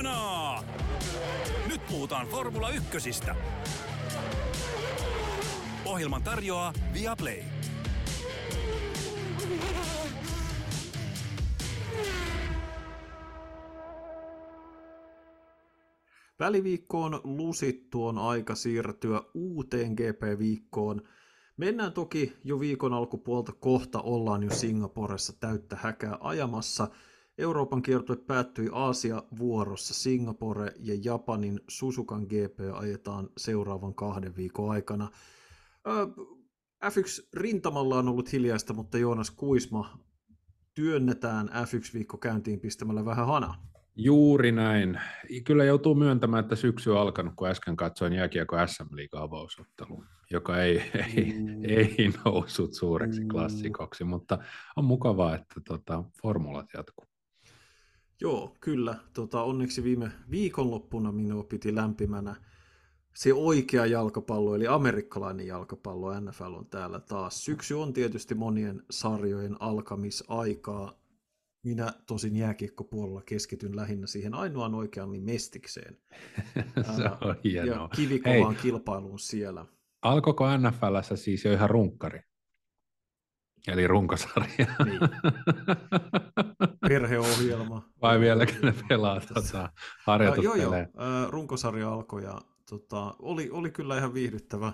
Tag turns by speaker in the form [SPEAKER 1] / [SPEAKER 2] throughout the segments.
[SPEAKER 1] Ihanaa! Nyt puhutaan Formula Ykkösistä. Ohjelman tarjoaa Viaplay.
[SPEAKER 2] Väliviikkoon lusittu on aika siirtyä uuteen GP-viikkoon. Mennään toki jo viikon alkupuolta, kohta ollaan jo Singaporessa täyttä häkää ajamassa. Euroopan kiertue päättyi Aasia-vuorossa. Singapore ja Japanin Suzukan GP ajetaan seuraavan kahden viikon aikana. F1-rintamalla on ollut hiljaista, mutta Joonas Kuisma työnnetään F1-viikko käyntiin pistämällä vähän hanaa.
[SPEAKER 3] Juuri näin. Kyllä joutuu myöntämään, että syksy on alkanut, kun äsken katsoin jääkiekko SM Liiga avausottelu, joka ei, ei, mm. ei noussut suureksi mm. klassikoksi, mutta on mukavaa, että tota, formulat jatkuu.
[SPEAKER 2] Joo, kyllä. Tota, onneksi viime viikonloppuna minua piti lämpimänä se oikea jalkapallo, eli amerikkalainen jalkapallo, NFL on täällä taas. Syksy on tietysti monien sarjojen alkamisaikaa. Minä tosin jääkiekkopuolella keskityn lähinnä siihen ainoaan oikeaan niin mestikseen.
[SPEAKER 3] se on hienoa.
[SPEAKER 2] Ja kivikovaan Hei, kilpailuun siellä.
[SPEAKER 3] Alkoiko NFLssä siis jo ihan runkkari? Eli runkosarja. Niin.
[SPEAKER 2] Perheohjelma.
[SPEAKER 3] Vai vieläkö ne pelaa tota, harjoituspelejä? Joo,
[SPEAKER 2] joo. Runkosarja alkoi ja tota, oli, oli kyllä ihan viihdyttävä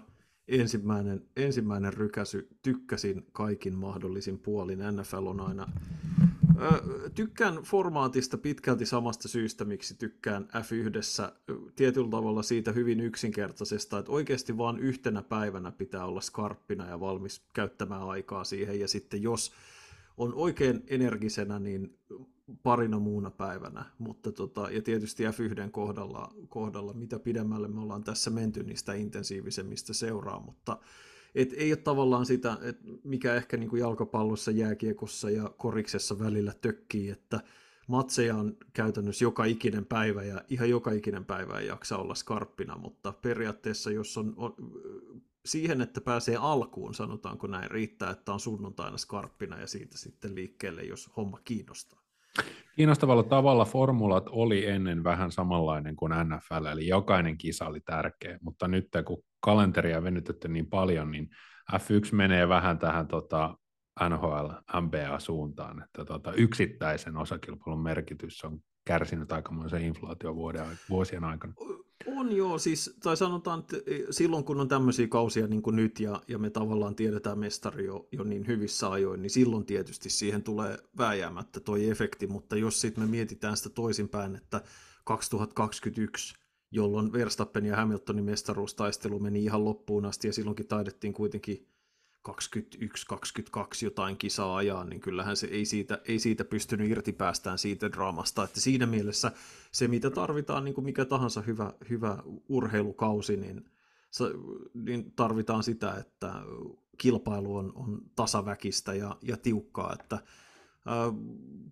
[SPEAKER 2] ensimmäinen, ensimmäinen rykäsy. Tykkäsin kaikin mahdollisin puolin. NFL on aina Tykkään formaatista pitkälti samasta syystä, miksi tykkään F1. Tietyllä tavalla siitä hyvin yksinkertaisesta, että oikeasti vain yhtenä päivänä pitää olla skarppina ja valmis käyttämään aikaa siihen. Ja sitten jos on oikein energisenä, niin parina muuna päivänä. Mutta tota, ja tietysti F1 kohdalla, kohdalla, mitä pidemmälle me ollaan tässä menty, niin sitä intensiivisemmistä seuraa. Mutta et ei ole tavallaan sitä, et mikä ehkä niin kuin jalkapallossa, jääkiekossa ja koriksessa välillä tökkii, että matseja on käytännössä joka ikinen päivä ja ihan joka ikinen päivä ei jaksa olla skarppina, mutta periaatteessa jos on, on siihen, että pääsee alkuun, sanotaanko näin, riittää, että on sunnuntaina skarppina ja siitä sitten liikkeelle, jos homma kiinnostaa.
[SPEAKER 3] Kiinnostavalla tavalla formulat oli ennen vähän samanlainen kuin NFL, eli jokainen kisa oli tärkeä, mutta nyt kun kalenteria venytetty niin paljon, niin F1 menee vähän tähän tota, NHL, MBA-suuntaan, että tota, yksittäisen osakilpailun merkitys on kärsinyt aikamoisen inflaatio vuosien aikana.
[SPEAKER 2] On joo, siis, tai sanotaan, että silloin kun on tämmöisiä kausia niin kuin nyt ja, ja me tavallaan tiedetään mestari jo, jo niin hyvissä ajoin, niin silloin tietysti siihen tulee vääjäämättä toi efekti, mutta jos sitten me mietitään sitä toisinpäin, että 2021 jolloin Verstappen ja Hamiltonin mestaruustaistelu meni ihan loppuun asti ja silloinkin taidettiin kuitenkin 21-22 jotain kisaa ajaa, niin kyllähän se ei siitä, ei siitä pystynyt irti päästään siitä draamasta, että siinä mielessä se, mitä tarvitaan, niin kuin mikä tahansa hyvä, hyvä urheilukausi, niin, niin tarvitaan sitä, että kilpailu on, on tasaväkistä ja, ja tiukkaa, että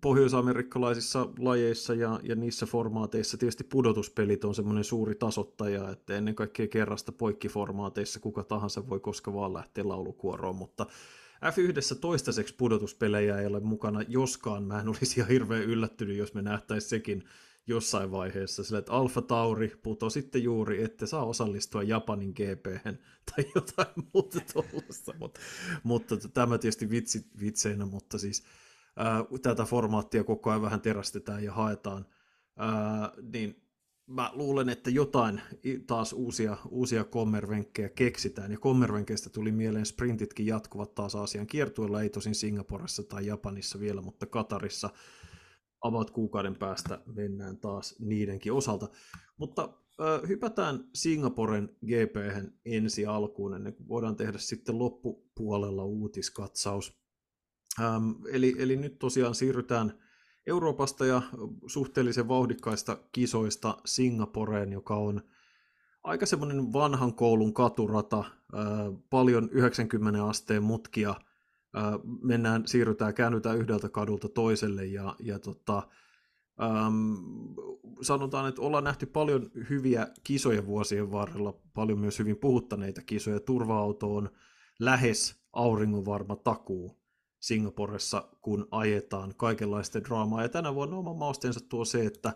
[SPEAKER 2] pohjoisamerikkalaisissa lajeissa ja, ja niissä formaateissa tietysti pudotuspelit on semmoinen suuri tasottaja, että ennen kaikkea kerrasta poikkiformaateissa kuka tahansa voi koska vaan lähteä laulukuoroon, mutta F1 toistaiseksi pudotuspelejä ei ole mukana, joskaan. Mä en olisi ihan hirveän yllättynyt, jos me nähtäisiin sekin jossain vaiheessa, sillä että Alfa Tauri puto sitten juuri, että saa osallistua Japanin gp tai jotain muuta tuollaista, mutta, mutta tämä tietysti vitsi, vitseinä, mutta siis tätä formaattia koko ajan vähän terästetään ja haetaan, niin mä luulen, että jotain taas uusia, uusia kommervenkkejä keksitään, ja kommervenkeistä tuli mieleen sprintitkin jatkuvat taas Aasian kiertueella, ei tosin Singaporessa tai Japanissa vielä, mutta Katarissa about kuukauden päästä mennään taas niidenkin osalta. Mutta äh, hypätään Singaporen gp ensi alkuun, ennen kuin voidaan tehdä sitten loppupuolella uutiskatsaus. Ähm, eli, eli nyt tosiaan siirrytään Euroopasta ja suhteellisen vauhdikkaista kisoista Singaporeen, joka on aika semmoinen vanhan koulun katurata, äh, paljon 90 asteen mutkia, äh, mennään, siirrytään, käännytään yhdeltä kadulta toiselle ja, ja tota, ähm, sanotaan, että ollaan nähty paljon hyviä kisoja vuosien varrella, paljon myös hyvin puhuttaneita kisoja. Turva-auto on lähes auringonvarma takuu Singaporessa, kun ajetaan kaikenlaista draamaa. Ja tänä vuonna oman mausteensa tuo se, että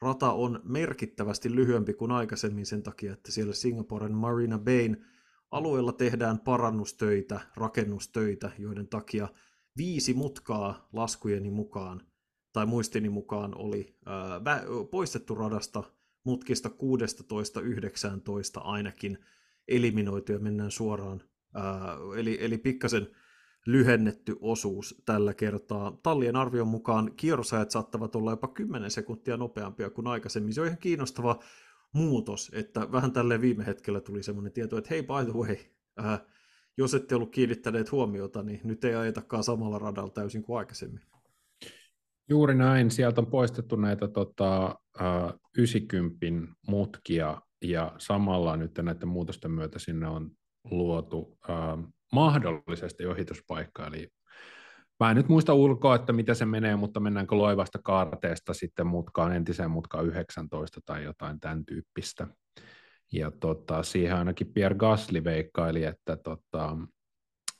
[SPEAKER 2] rata on merkittävästi lyhyempi kuin aikaisemmin sen takia, että siellä Singaporen Marina Bayn alueella tehdään parannustöitä, rakennustöitä, joiden takia viisi mutkaa laskujeni mukaan tai muistini mukaan oli ää, poistettu radasta mutkista 16-19 ainakin eliminoitu ja mennään suoraan. Ää, eli, eli pikkasen lyhennetty osuus tällä kertaa. Tallien arvion mukaan kierrosajat saattavat olla jopa 10 sekuntia nopeampia kuin aikaisemmin. Se on ihan kiinnostava muutos, että vähän tälle viime hetkellä tuli semmoinen tieto, että hei by the way, ää, jos ette ollut kiinnittäneet huomiota, niin nyt ei ajetakaan samalla radalla täysin kuin aikaisemmin.
[SPEAKER 3] Juuri näin. Sieltä on poistettu näitä tota, uh, 90 mutkia ja samalla nyt näiden muutosten myötä sinne on luotu uh, mahdollisesti ohituspaikka. Eli mä en nyt muista ulkoa, että mitä se menee, mutta mennäänkö loivasta kaarteesta sitten mutkaan, entiseen mutkaan 19 tai jotain tämän tyyppistä. Ja tota, siihen ainakin Pierre Gasly veikkaili, että tota,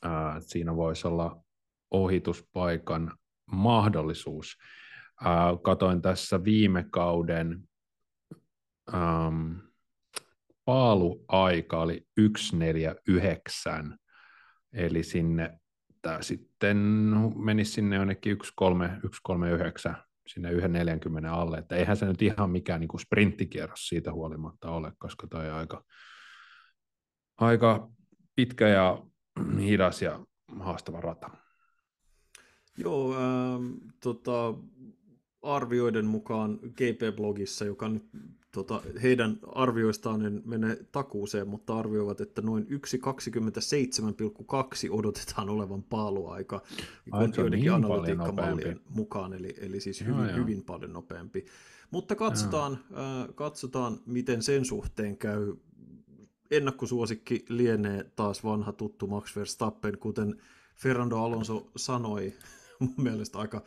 [SPEAKER 3] ää, siinä voisi olla ohituspaikan mahdollisuus. Ää, katoin tässä viime kauden ähm, paaluaika oli 149, eli sinne tämä sitten menisi sinne jonnekin 139 sinne 1.40 alle, että eihän se nyt ihan mikään niin kuin sprinttikierros siitä huolimatta ole, koska toi on aika, aika pitkä ja hidas ja haastava rata.
[SPEAKER 2] Joo, ähm, tota, arvioiden mukaan GP-blogissa, joka nyt tota, heidän arvioistaan en mene takuuseen, mutta arvioivat, että noin 1.27,2 odotetaan olevan paaluaika joidenkin niin analytiikkamallien mukaan, eli, eli siis hyvin, joo, hyvin paljon nopeampi. Mutta katsotaan, äh, katsotaan, miten sen suhteen käy. Ennakkosuosikki lienee taas vanha tuttu Max Verstappen, kuten Fernando Alonso sanoi mun mielestä aika äh,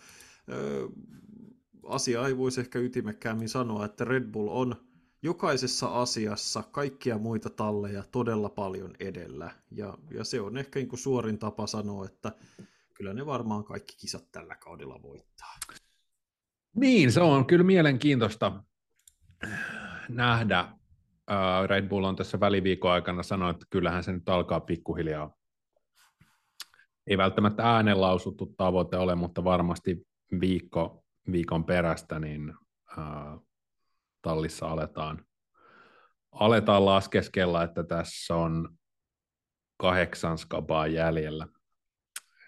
[SPEAKER 2] asia ei voisi ehkä ytimekkäämmin sanoa, että Red Bull on jokaisessa asiassa kaikkia muita talleja todella paljon edellä. Ja, ja se on ehkä niin kuin suorin tapa sanoa, että kyllä ne varmaan kaikki kisat tällä kaudella voittaa.
[SPEAKER 3] Niin, se on kyllä mielenkiintoista nähdä. Red Bull on tässä väliviikon aikana sanonut, että kyllähän se nyt alkaa pikkuhiljaa. Ei välttämättä äänen lausuttu tavoite ole, mutta varmasti viikko viikon perästä, niin äh, tallissa aletaan, aletaan laskeskella, että tässä on kahdeksan skabaa jäljellä.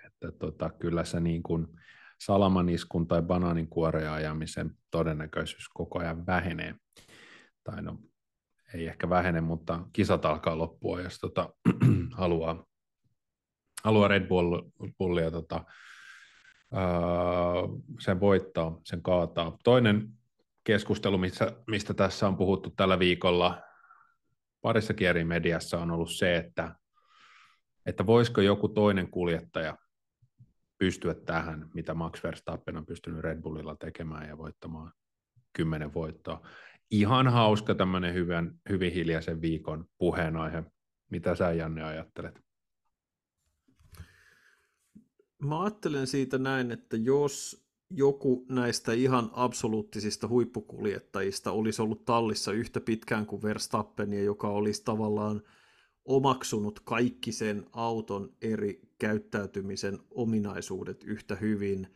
[SPEAKER 3] Että tota, kyllä se niin kuin salamaniskun tai banaaninkuoreen ajamisen todennäköisyys koko ajan vähenee. Tai no, ei ehkä vähene, mutta kisat alkaa loppua, jos tota, haluaa, haluaa Red Bull, Bullia tota, sen voittaa, sen kaataa. Toinen keskustelu, mistä, mistä tässä on puhuttu tällä viikolla parissa eri mediassa on ollut se, että, että voisiko joku toinen kuljettaja pystyä tähän, mitä Max Verstappen on pystynyt Red Bullilla tekemään ja voittamaan kymmenen voittoa. Ihan hauska tämmöinen hyvän, hyvin hiljaisen viikon puheenaihe. Mitä sä Janne ajattelet?
[SPEAKER 2] Mä ajattelen siitä näin, että jos joku näistä ihan absoluuttisista huippukuljettajista olisi ollut tallissa yhtä pitkään kuin Verstappen, ja joka olisi tavallaan omaksunut kaikki sen auton eri käyttäytymisen ominaisuudet yhtä hyvin,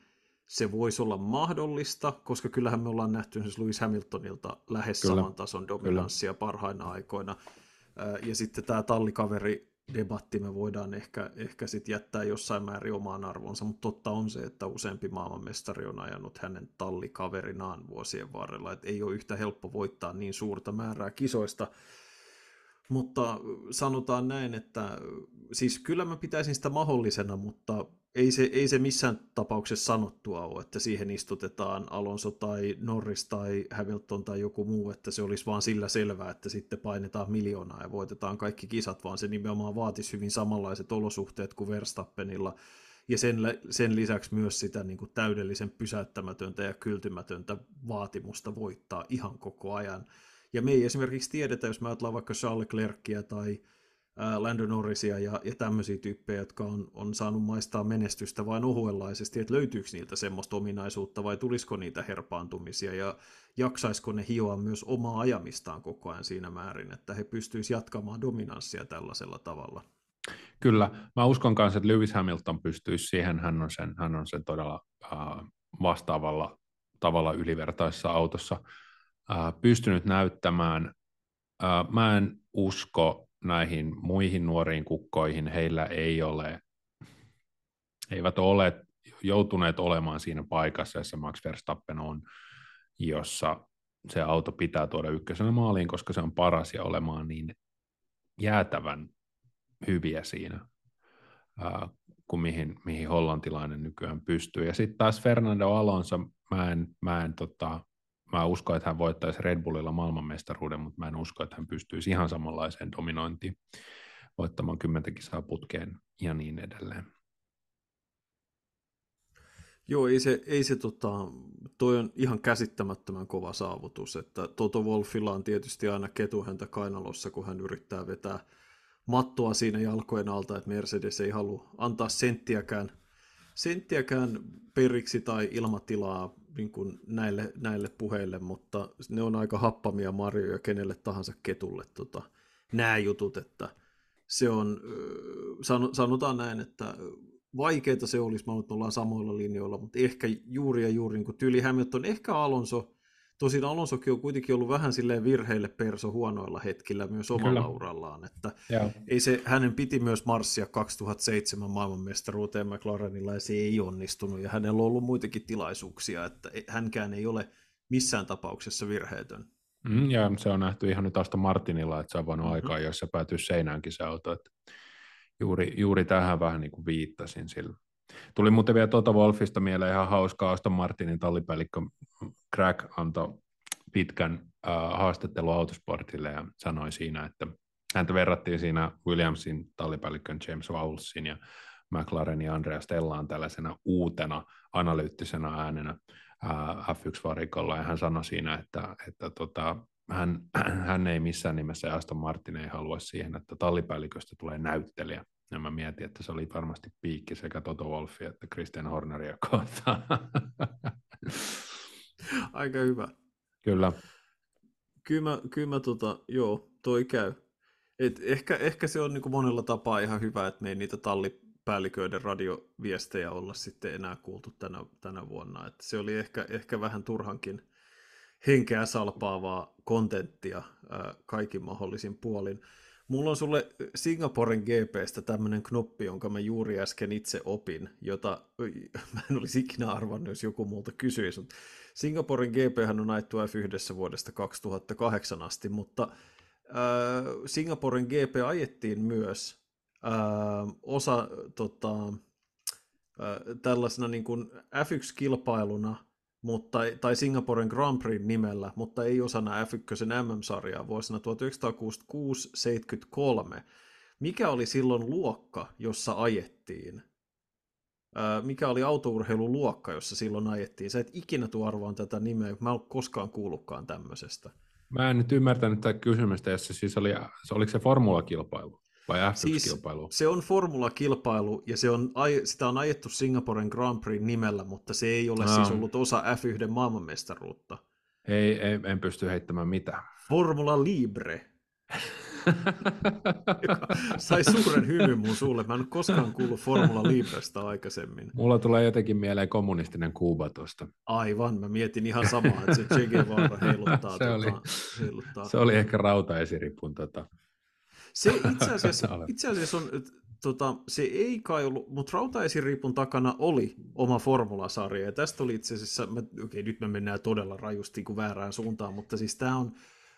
[SPEAKER 2] se voisi olla mahdollista, koska kyllähän me ollaan nähty siis Lewis Hamiltonilta lähes Kyllä. saman tason dominanssia Kyllä. parhaina aikoina. Ja sitten tämä tallikaveri debatti me voidaan ehkä, ehkä sit jättää jossain määrin omaan arvonsa, mutta totta on se, että useampi maailmanmestari on ajanut hänen tallikaverinaan vuosien varrella, että ei ole yhtä helppo voittaa niin suurta määrää kisoista, mutta sanotaan näin, että siis kyllä mä pitäisin sitä mahdollisena, mutta ei se, ei se missään tapauksessa sanottua ole, että siihen istutetaan Alonso tai Norris tai Hamilton tai joku muu, että se olisi vaan sillä selvää, että sitten painetaan miljoonaa ja voitetaan kaikki kisat, vaan se nimenomaan vaatisi hyvin samanlaiset olosuhteet kuin Verstappenilla ja sen, sen lisäksi myös sitä niin kuin täydellisen pysäyttämätöntä ja kyltymätöntä vaatimusta voittaa ihan koko ajan. Ja me ei esimerkiksi tiedetä, jos me ajatellaan vaikka Charles Leclercia tai Lando Norrisia ja, ja tämmöisiä tyyppejä, jotka on, on saanut maistaa menestystä vain ohuenlaisesti, että löytyykö niiltä semmoista ominaisuutta vai tulisiko niitä herpaantumisia ja jaksaisiko ne hioa myös omaa ajamistaan koko ajan siinä määrin, että he pystyisivät jatkamaan dominanssia tällaisella tavalla.
[SPEAKER 3] Kyllä, mä uskon kanssa, että Lewis Hamilton pystyisi siihen, hän on sen, hän on sen todella äh, vastaavalla tavalla ylivertaisessa autossa äh, pystynyt näyttämään. Äh, mä en usko näihin muihin nuoriin kukkoihin, heillä ei ole, eivät ole joutuneet olemaan siinä paikassa, jossa Max Verstappen on, jossa se auto pitää tuoda ykkösenä maaliin, koska se on paras ja olemaan niin jäätävän hyviä siinä, ää, kuin mihin, mihin hollantilainen nykyään pystyy. Ja sitten taas Fernando Alonso, mä en, mä en tota, mä uskon, että hän voittaisi Red Bullilla maailmanmestaruuden, mutta mä en usko, että hän pystyisi ihan samanlaiseen dominointiin voittamaan kymmentä kisaa putkeen ja niin edelleen.
[SPEAKER 2] Joo, ei se, ei se tota, toi on ihan käsittämättömän kova saavutus, että Toto Wolfilla on tietysti aina ketu häntä kainalossa, kun hän yrittää vetää mattoa siinä jalkojen alta, että Mercedes ei halua antaa senttiäkään, senttiäkään periksi tai ilmatilaa niin kuin näille, näille puheille, mutta ne on aika happamia marjoja kenelle tahansa ketulle tota, nämä jutut, että se on, sanotaan näin, että vaikeita se olisi, mä ollaan samoilla linjoilla, mutta ehkä juuri ja juuri niin kuin Tyli Hamilton, ehkä Alonso, Tosin Alonsokin on kuitenkin ollut vähän silleen virheille perso huonoilla hetkillä myös omalla Kyllä. urallaan, että ei se, hänen piti myös marssia 2007 maailmanmestaruuteen McLarenilla ja se ei onnistunut ja hänellä on ollut muitakin tilaisuuksia, että hänkään ei ole missään tapauksessa virheetön.
[SPEAKER 3] Mm, ja se on nähty ihan nyt Aston Martinilla, että se on voinut mm-hmm. aikaa, jossa päätyy seinäänkin se auto. Että juuri, juuri tähän vähän niin kuin viittasin sillä. Tuli muuten vielä tuota Wolfista mieleen ihan hauskaa Aston Martinin tallipäällikkö Craig antoi pitkän äh, haastattelu Autosportille ja sanoi siinä, että häntä verrattiin siinä Williamsin tallipäällikön James Vowlesin ja McLarenin Andrea Stellaan tällaisena uutena analyyttisenä äänenä äh, F1-varikolla ja hän sanoi siinä, että, että tota, hän, hän ei missään nimessä Aston Martin ei halua siihen, että tallipäälliköstä tulee näyttelijä. Ja mä mietin, että se oli varmasti piikki sekä Toto Wolfia että Christian Horneria kohtaan.
[SPEAKER 2] Aika hyvä.
[SPEAKER 3] Kyllä.
[SPEAKER 2] Kyllä mä, kyllä mä tota, joo, toi käy. Et ehkä, ehkä se on niin kuin monella tapaa ihan hyvä, että me ei niitä tallipäälliköiden radioviestejä olla sitten enää kuultu tänä, tänä vuonna. Et se oli ehkä, ehkä vähän turhankin henkeä salpaavaa kontenttia ää, kaikin mahdollisin puolin. Mulla on sulle Singaporen GPstä tämmöinen knoppi, jonka mä juuri äsken itse opin, jota mä en olisi ikinä arvannut, jos joku muuta kysyisi. Singaporen GP on ajettu F1 vuodesta 2008 asti, mutta äh, Singaporen GP ajettiin myös äh, osa tota, äh, tällaisena niin kuin F1-kilpailuna – mutta, tai Singaporen Grand Prix nimellä, mutta ei osana F1 MM-sarjaa vuosina 1966-73. Mikä oli silloin luokka, jossa ajettiin? mikä oli autourheiluluokka, jossa silloin ajettiin? Sä et ikinä tuo arvoon tätä nimeä, mä en ole koskaan kuullutkaan tämmöisestä.
[SPEAKER 3] Mä en nyt ymmärtänyt tätä kysymystä, jos se siis oli, oliko se formulakilpailu? Vai
[SPEAKER 2] F1-kilpailu? Siis se on formulakilpailu ja se on, sitä on ajettu Singaporen Grand Prix nimellä, mutta se ei ole no. siis ollut osa F1 maailmanmestaruutta.
[SPEAKER 3] Ei, ei, en pysty heittämään mitään.
[SPEAKER 2] Formula Libre. sai suuren hymyn mun suulle. Mä en ole koskaan kuullut Formula Libresta aikaisemmin.
[SPEAKER 3] Mulla tulee jotenkin mieleen kommunistinen Kuuba tuosta.
[SPEAKER 2] Aivan, mä mietin ihan samaa, että se Che Guevara heiluttaa.
[SPEAKER 3] se, tuota, oli, heiluttaa. se oli ehkä rautaesiripun tota,
[SPEAKER 2] se itse asiassa, itse asiassa on, tota, se ei kai ollut, mutta rautaesiripun takana oli oma formulasarja, ja tästä oli itse asiassa, mä, okei nyt me mennään todella rajusti kuin väärään suuntaan, mutta siis tämä on,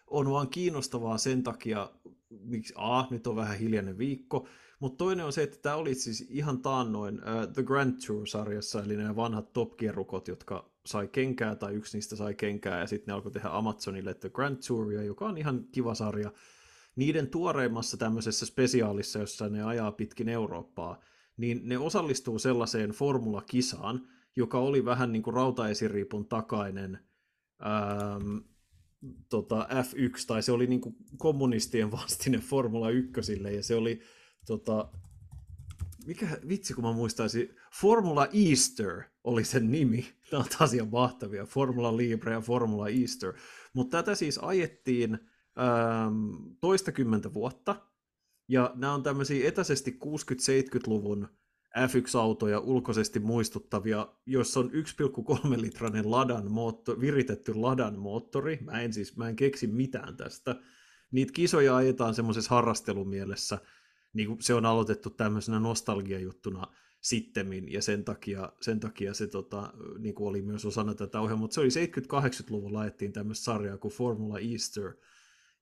[SPEAKER 2] on vaan kiinnostavaa sen takia, miksi A, nyt on vähän hiljainen viikko, mutta toinen on se, että tämä oli siis ihan taannoin uh, The Grand Tour-sarjassa, eli nämä vanhat Top Gear-rukot, jotka sai kenkää, tai yksi niistä sai kenkää, ja sitten ne alkoi tehdä Amazonille The Grand Touria, joka on ihan kiva sarja, niiden tuoreimmassa tämmöisessä spesiaalissa, jossa ne ajaa pitkin Eurooppaa, niin ne osallistuu sellaiseen formulakisaan, joka oli vähän niin kuin rautaesiriipun takainen, ähm, tota, F1, tai se oli niin kuin kommunistien vastine Formula 1, ja se oli tota, mikä vitsi kun mä muistaisin, Formula Easter oli sen nimi. Tämä on taas ihan mahtavia, Formula Libre ja Formula Easter. Mutta tätä siis ajettiin ähm, toistakymmentä vuotta, ja nämä on tämmöisiä etäisesti 60-70-luvun F1-autoja ulkoisesti muistuttavia, joissa on 1,3 litrainen ladan mootto, viritetty ladan moottori. Mä en siis, mä en keksi mitään tästä. Niitä kisoja ajetaan semmoisessa harrastelumielessä, niin se on aloitettu tämmöisenä nostalgiajuttuna sittemmin, ja sen takia, sen takia se tota, niin kuin oli myös osana tätä ohjelmaa, mutta se oli 70-80-luvulla ajettiin tämmöistä sarjaa kuin Formula Easter,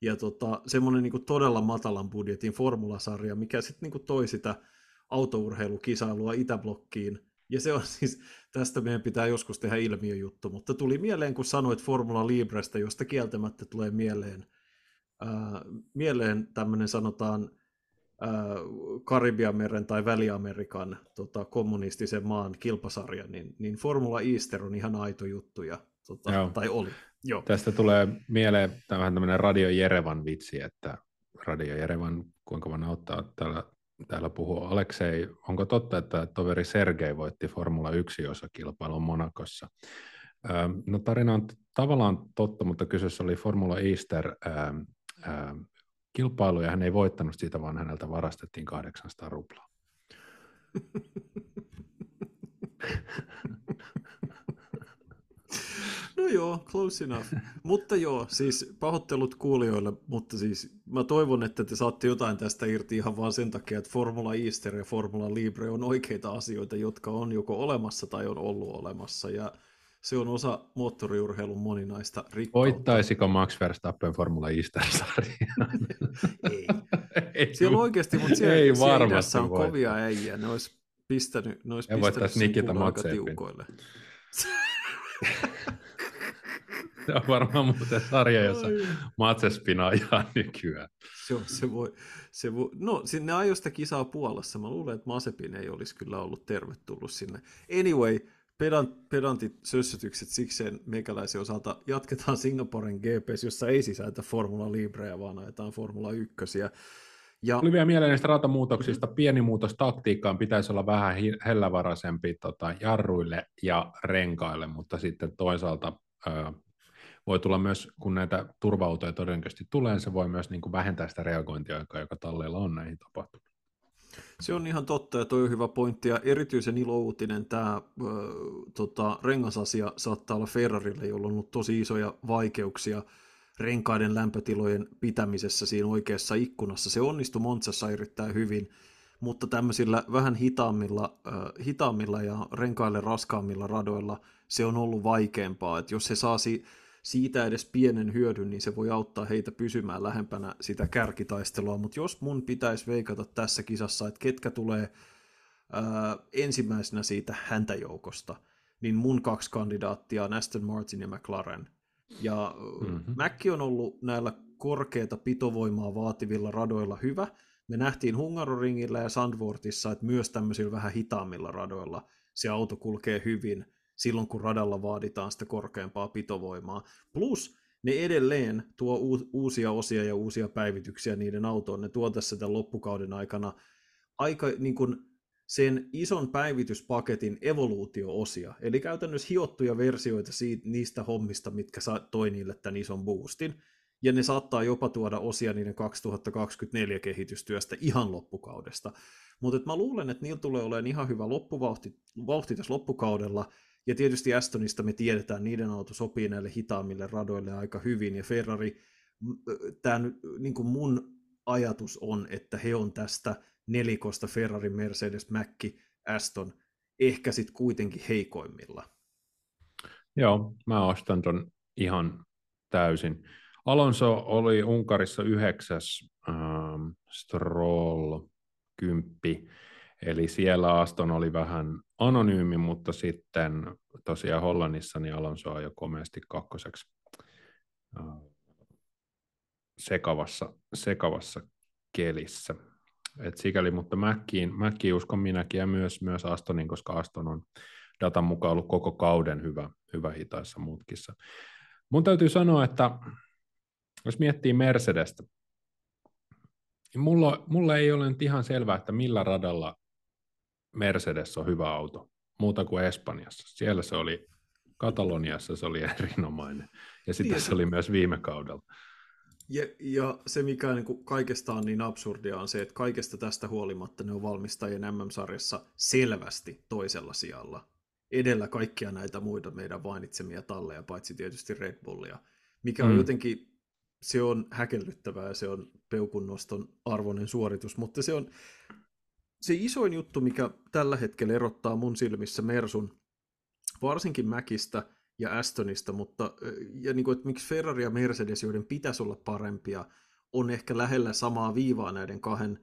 [SPEAKER 2] ja tota, semmoinen niin todella matalan budjetin formulasarja, mikä sitten niin toi sitä autourheilukisailua Itäblokkiin, ja se on siis, tästä meidän pitää joskus tehdä ilmiöjuttu, mutta tuli mieleen, kun sanoit Formula Librestä, josta kieltämättä tulee mieleen, ää, mieleen tämmöinen sanotaan Karibianmeren tai Väli-Amerikan tota, kommunistisen maan kilpasarja, niin, niin Formula Easter on ihan aito juttu, ja, tota, tai oli. Joo.
[SPEAKER 3] Tästä tulee mieleen vähän tämmöinen Radio Jerevan vitsi, että Radio Jerevan, kuinka mä auttaa täällä, täällä puhuu Aleksei, onko totta, että toveri Sergei voitti Formula 1 kilpailun Monakossa? No tarina on tavallaan totta, mutta kyseessä oli Formula Easter ää, ää, kilpailu ja hän ei voittanut siitä, vaan häneltä varastettiin 800 ruplaa.
[SPEAKER 2] No joo, close enough. mutta joo, siis pahoittelut kuulijoille, mutta siis mä toivon, että te saatte jotain tästä irti ihan vaan sen takia, että Formula Easter ja Formula Libre on oikeita asioita, jotka on joko olemassa tai on ollut olemassa. Ja se on osa moottoriurheilun moninaista rikkautta.
[SPEAKER 3] Voittaisiko Max Verstappen Formula Easter-sarjaa?
[SPEAKER 2] ei. ei. Siellä on oikeasti, mutta siellä, ei siellä on voittaa. kovia äijä. Ne olisi pistänyt, ne olisi pistänyt sen Nikita aika tiukoille.
[SPEAKER 3] Se on varmaan muuten sarja, jossa Matsespina ajaa nykyään.
[SPEAKER 2] Se, on, se voi, se voi, no, sinne ajoista kisaa Puolassa. Mä luulen, että Masepin ei olisi kyllä ollut tervetullut sinne. Anyway, pedant, pedantit sössötykset sikseen meikäläisen osalta. Jatketaan Singaporen GPS, jossa ei sisältä Formula Libreä, vaan ajetaan Formula 1.
[SPEAKER 3] Ja... Oli vielä mieleen näistä ratamuutoksista. Pieni muutos taktiikkaan pitäisi olla vähän hellävaraisempi tota, jarruille ja renkaille, mutta sitten toisaalta ö, voi tulla myös, kun näitä turva todennäköisesti tulee, se voi myös niin kuin vähentää sitä reagointiaikaa, joka talleilla on näihin tapahtumiin.
[SPEAKER 2] Se on ihan totta ja toi on hyvä pointti ja erityisen ilouutinen tämä äh, tota, rengasasia saattaa olla Ferrarille, jolla on ollut tosi isoja vaikeuksia renkaiden lämpötilojen pitämisessä siinä oikeassa ikkunassa. Se onnistui Montsassa erittäin hyvin, mutta tämmöisillä vähän hitaammilla, äh, hitaammilla ja renkaille raskaammilla radoilla se on ollut vaikeampaa. että jos se saa si- siitä edes pienen hyödyn, niin se voi auttaa heitä pysymään lähempänä sitä kärkitaistelua. Mutta jos mun pitäisi veikata tässä kisassa, että ketkä tulee ää, ensimmäisenä siitä häntäjoukosta, niin mun kaksi kandidaattia on Aston Martin ja McLaren. Ja mm-hmm. Mäkki on ollut näillä korkeata pitovoimaa vaativilla radoilla hyvä. Me nähtiin Hungaroringillä ja Sandvortissa, että myös tämmöisillä vähän hitaammilla radoilla se auto kulkee hyvin – silloin, kun radalla vaaditaan sitä korkeampaa pitovoimaa. Plus ne edelleen tuo uusia osia ja uusia päivityksiä niiden autoon. Ne tuo tässä tämän loppukauden aikana aika niin kuin sen ison päivityspaketin evoluutio-osia, eli käytännössä hiottuja versioita siitä, niistä hommista, mitkä toi niille tämän ison boostin, ja ne saattaa jopa tuoda osia niiden 2024 kehitystyöstä ihan loppukaudesta. Mutta mä luulen, että niillä tulee olemaan ihan hyvä loppuvauhti vauhti tässä loppukaudella, ja tietysti Astonista me tiedetään, niiden auto sopii näille hitaammille radoille aika hyvin, ja Ferrari, tämä niin mun ajatus on, että he on tästä nelikosta Ferrari, Mercedes, Mäkki, Aston ehkä sitten kuitenkin heikoimmilla.
[SPEAKER 3] Joo, mä ostan ton ihan täysin. Alonso oli Unkarissa yhdeksäs, ähm, Stroll kymppi, eli siellä Aston oli vähän anonyymi, mutta sitten tosiaan Hollannissa niin Alonso on jo komeasti kakkoseksi äh, sekavassa, sekavassa kelissä. Et sikäli, mutta Mäkkiin, Mäkkiin uskon minäkin ja myös, myös Astonin, koska Aston on datan mukaan ollut koko kauden hyvä, hyvä hitaissa mutkissa. Mun täytyy sanoa, että jos miettii Mercedestä, niin mulla, mulla ei ole nyt ihan selvää, että millä radalla Mercedes on hyvä auto, muuta kuin Espanjassa. Siellä se oli, Kataloniassa se oli erinomainen, ja niin, se oli myös viime kaudella.
[SPEAKER 2] Ja, ja se, mikä niin kuin kaikesta on niin absurdia, on se, että kaikesta tästä huolimatta ne on valmistajien MM-sarjassa selvästi toisella sijalla. Edellä kaikkia näitä muita meidän mainitsemia talleja, paitsi tietysti Red Bullia. Mikä on mm. jotenkin, se on häkellyttävää ja se on peukunnoston arvoinen suoritus, mutta se on se isoin juttu, mikä tällä hetkellä erottaa mun silmissä Mersun, varsinkin Mäkistä – ja Astonista, mutta ja niin kuin, että miksi Ferrari ja Mercedes, joiden pitäisi olla parempia, on ehkä lähellä samaa viivaa näiden kahden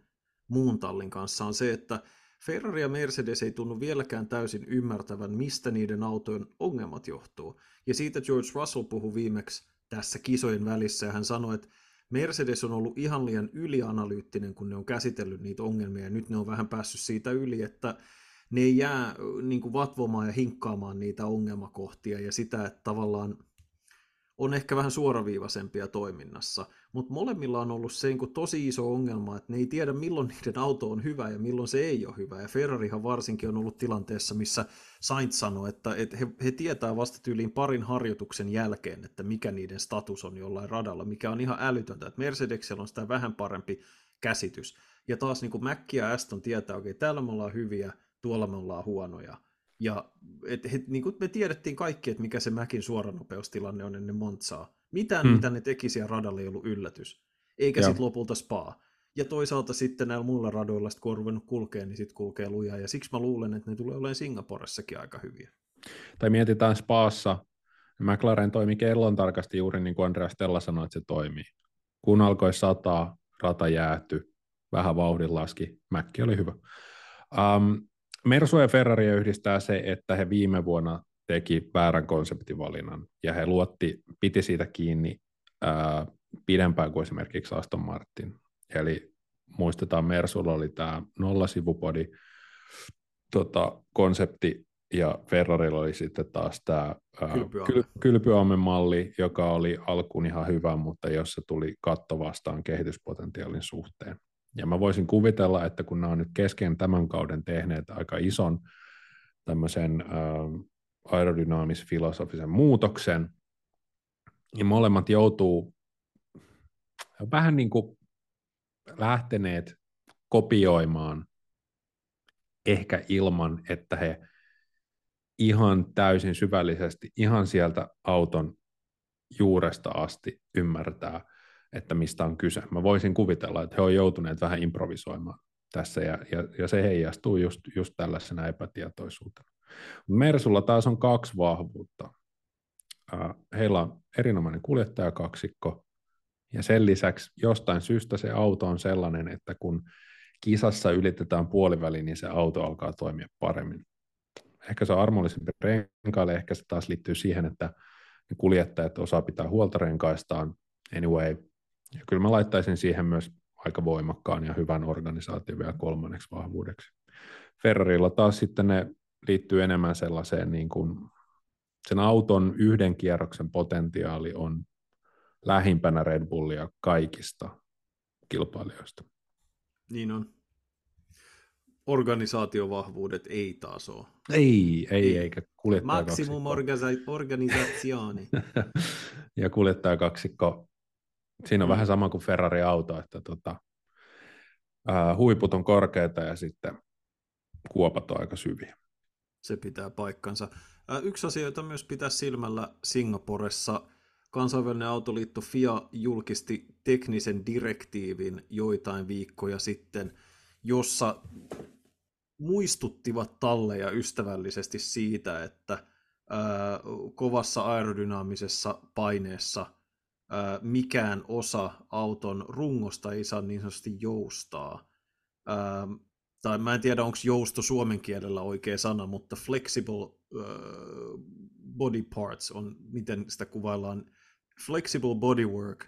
[SPEAKER 2] muun tallin kanssa, on se, että Ferrari ja Mercedes ei tunnu vieläkään täysin ymmärtävän, mistä niiden autojen ongelmat johtuu. Ja siitä George Russell puhui viimeksi tässä kisojen välissä, ja hän sanoi, että Mercedes on ollut ihan liian ylianalyyttinen, kun ne on käsitellyt niitä ongelmia, ja nyt ne on vähän päässyt siitä yli, että ne ei jää niin kuin vatvomaan ja hinkkaamaan niitä ongelmakohtia ja sitä, että tavallaan on ehkä vähän suoraviivaisempia toiminnassa, mutta molemmilla on ollut se niin tosi iso ongelma, että ne ei tiedä milloin niiden auto on hyvä ja milloin se ei ole hyvä. Ja Ferrarihan varsinkin on ollut tilanteessa, missä Sainz sanoi, että, he, he tietää vasta tyyliin parin harjoituksen jälkeen, että mikä niiden status on jollain radalla, mikä on ihan älytöntä. Että Mercedesellä on sitä vähän parempi käsitys. Ja taas niin kuin Mac ja Aston tietää, okei, okay, täällä me ollaan hyviä, tuolla me ollaan huonoja. Ja et, et, niin kuin me tiedettiin kaikki, että mikä se Mäkin suoranopeustilanne on ennen Montsaa. Mitään, hmm. mitä ne teki siellä radalla, ei ollut yllätys. Eikä sitten lopulta spaa. Ja toisaalta sitten näillä muilla radoilla, sit kun on ruvennut kulkea, niin sitten kulkee lujaa. Ja siksi mä luulen, että ne tulee olemaan Singaporessakin aika hyviä.
[SPEAKER 3] Tai mietitään Spaassa. McLaren toimi kellon tarkasti juuri niin kuin Andreas Stella sanoi, että se toimii. Kun alkoi sataa, rata jääty, vähän vauhdin laski, Mäkki oli hyvä. Um, Mersu ja Ferrari yhdistää se, että he viime vuonna teki väärän konseptivalinnan ja he luotti, piti siitä kiinni ää, pidempään kuin esimerkiksi Aston Martin. Eli muistetaan, Mersulla oli tämä nollasivupodi tota, konsepti ja Ferrarilla oli sitten taas tämä kylpyammen malli, joka oli alkuun ihan hyvä, mutta jossa tuli katto vastaan kehityspotentiaalin suhteen. Ja mä voisin kuvitella, että kun nämä on nyt kesken tämän kauden tehneet aika ison tämmöisen äh, aerodynaamis-filosofisen muutoksen, niin molemmat joutuu vähän niin kuin lähteneet kopioimaan ehkä ilman, että he ihan täysin syvällisesti, ihan sieltä auton juuresta asti ymmärtää, että mistä on kyse. Mä voisin kuvitella, että he on joutuneet vähän improvisoimaan tässä, ja, ja, ja se heijastuu just, just tällaisena epätietoisuutena. Mersulla taas on kaksi vahvuutta. Heillä on erinomainen kuljettajakaksikko, ja sen lisäksi jostain syystä se auto on sellainen, että kun kisassa ylitetään puoliväli, niin se auto alkaa toimia paremmin. Ehkä se on armollisempi renkaille, ehkä se taas liittyy siihen, että kuljettajat osaa pitää huolta renkaistaan. Anyway, ja kyllä mä laittaisin siihen myös aika voimakkaan ja hyvän organisaation vielä kolmanneksi vahvuudeksi. Ferrarilla taas sitten ne liittyy enemmän sellaiseen, niin kuin sen auton yhden kierroksen potentiaali on lähimpänä Red Bullia kaikista kilpailijoista.
[SPEAKER 2] Niin on. Organisaatiovahvuudet ei taas ole.
[SPEAKER 3] Ei, ei, ei. eikä
[SPEAKER 2] kuljettaja Maximum organisaationi.
[SPEAKER 3] ja kuljettajakaksikko Siinä on mm. vähän sama kuin Ferrari-auto, että tota, ää, huiput on korkeita ja sitten kuopat on aika syviä.
[SPEAKER 2] Se pitää paikkansa. Ää, yksi asia, jota myös pitää silmällä Singaporessa, kansainvälinen autoliitto FIA julkisti teknisen direktiivin joitain viikkoja sitten, jossa muistuttivat talleja ystävällisesti siitä, että ää, kovassa aerodynaamisessa paineessa – mikään osa auton rungosta ei saa niin sanotusti joustaa. tai mä en tiedä, onko jousto suomen kielellä oikea sana, mutta flexible body parts on, miten sitä kuvaillaan, flexible bodywork,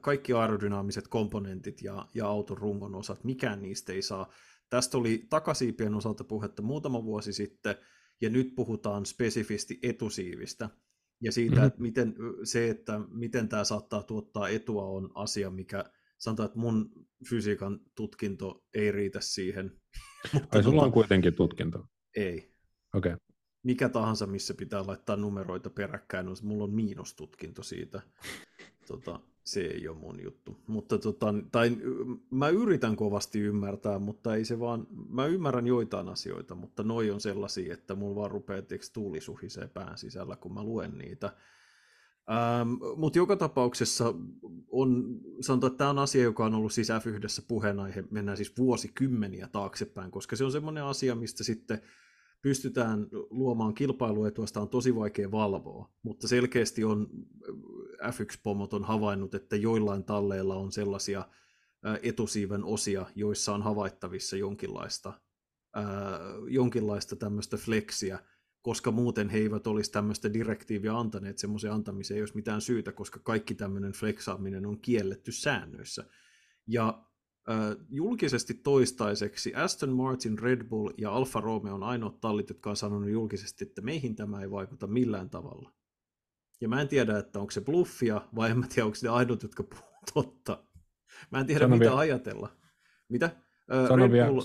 [SPEAKER 2] kaikki aerodynaamiset komponentit ja, ja auton rungon osat, mikään niistä ei saa. Tästä oli takasiipien osalta puhetta muutama vuosi sitten, ja nyt puhutaan spesifisti etusiivistä. Ja siitä, mm-hmm. että miten, se, että miten tämä saattaa tuottaa etua, on asia, mikä sanotaan, että mun fysiikan tutkinto ei riitä siihen.
[SPEAKER 3] Mutta Ai sulla tota, on kuitenkin tutkinto?
[SPEAKER 2] Ei.
[SPEAKER 3] Okei. Okay.
[SPEAKER 2] Mikä tahansa, missä pitää laittaa numeroita peräkkäin, on, mulla on miinustutkinto siitä. Tota, se ei ole mun juttu. Mutta tota, tai mä yritän kovasti ymmärtää, mutta ei se vaan, mä ymmärrän joitain asioita, mutta noi on sellaisia, että mulla vaan rupeaa tuuli suhisee pään sisällä, kun mä luen niitä. Ähm, mutta joka tapauksessa on, sanotaan, että tämä on asia, joka on ollut siis F1 puheenaihe, mennään siis vuosikymmeniä taaksepäin, koska se on semmoinen asia, mistä sitten pystytään luomaan kilpailuetua, sitä on tosi vaikea valvoa, mutta selkeästi on F1-pomot on havainnut, että joillain talleilla on sellaisia etusiiven osia, joissa on havaittavissa jonkinlaista, ää, jonkinlaista tämmöistä fleksiä, koska muuten he eivät olisi tämmöistä direktiiviä antaneet, semmoisen antamiseen ei olisi mitään syytä, koska kaikki tämmöinen fleksaaminen on kielletty säännöissä. Ja julkisesti toistaiseksi Aston Martin, Red Bull ja Alfa Romeo on ainoat tallit, jotka on sanonut julkisesti, että meihin tämä ei vaikuta millään tavalla. Ja mä en tiedä, että onko se bluffia vai en mä tiedä, onko ne aidot, jotka puhuu totta. Mä en tiedä, Sano mitä vielä. ajatella. Mitä? Sano Red Bull,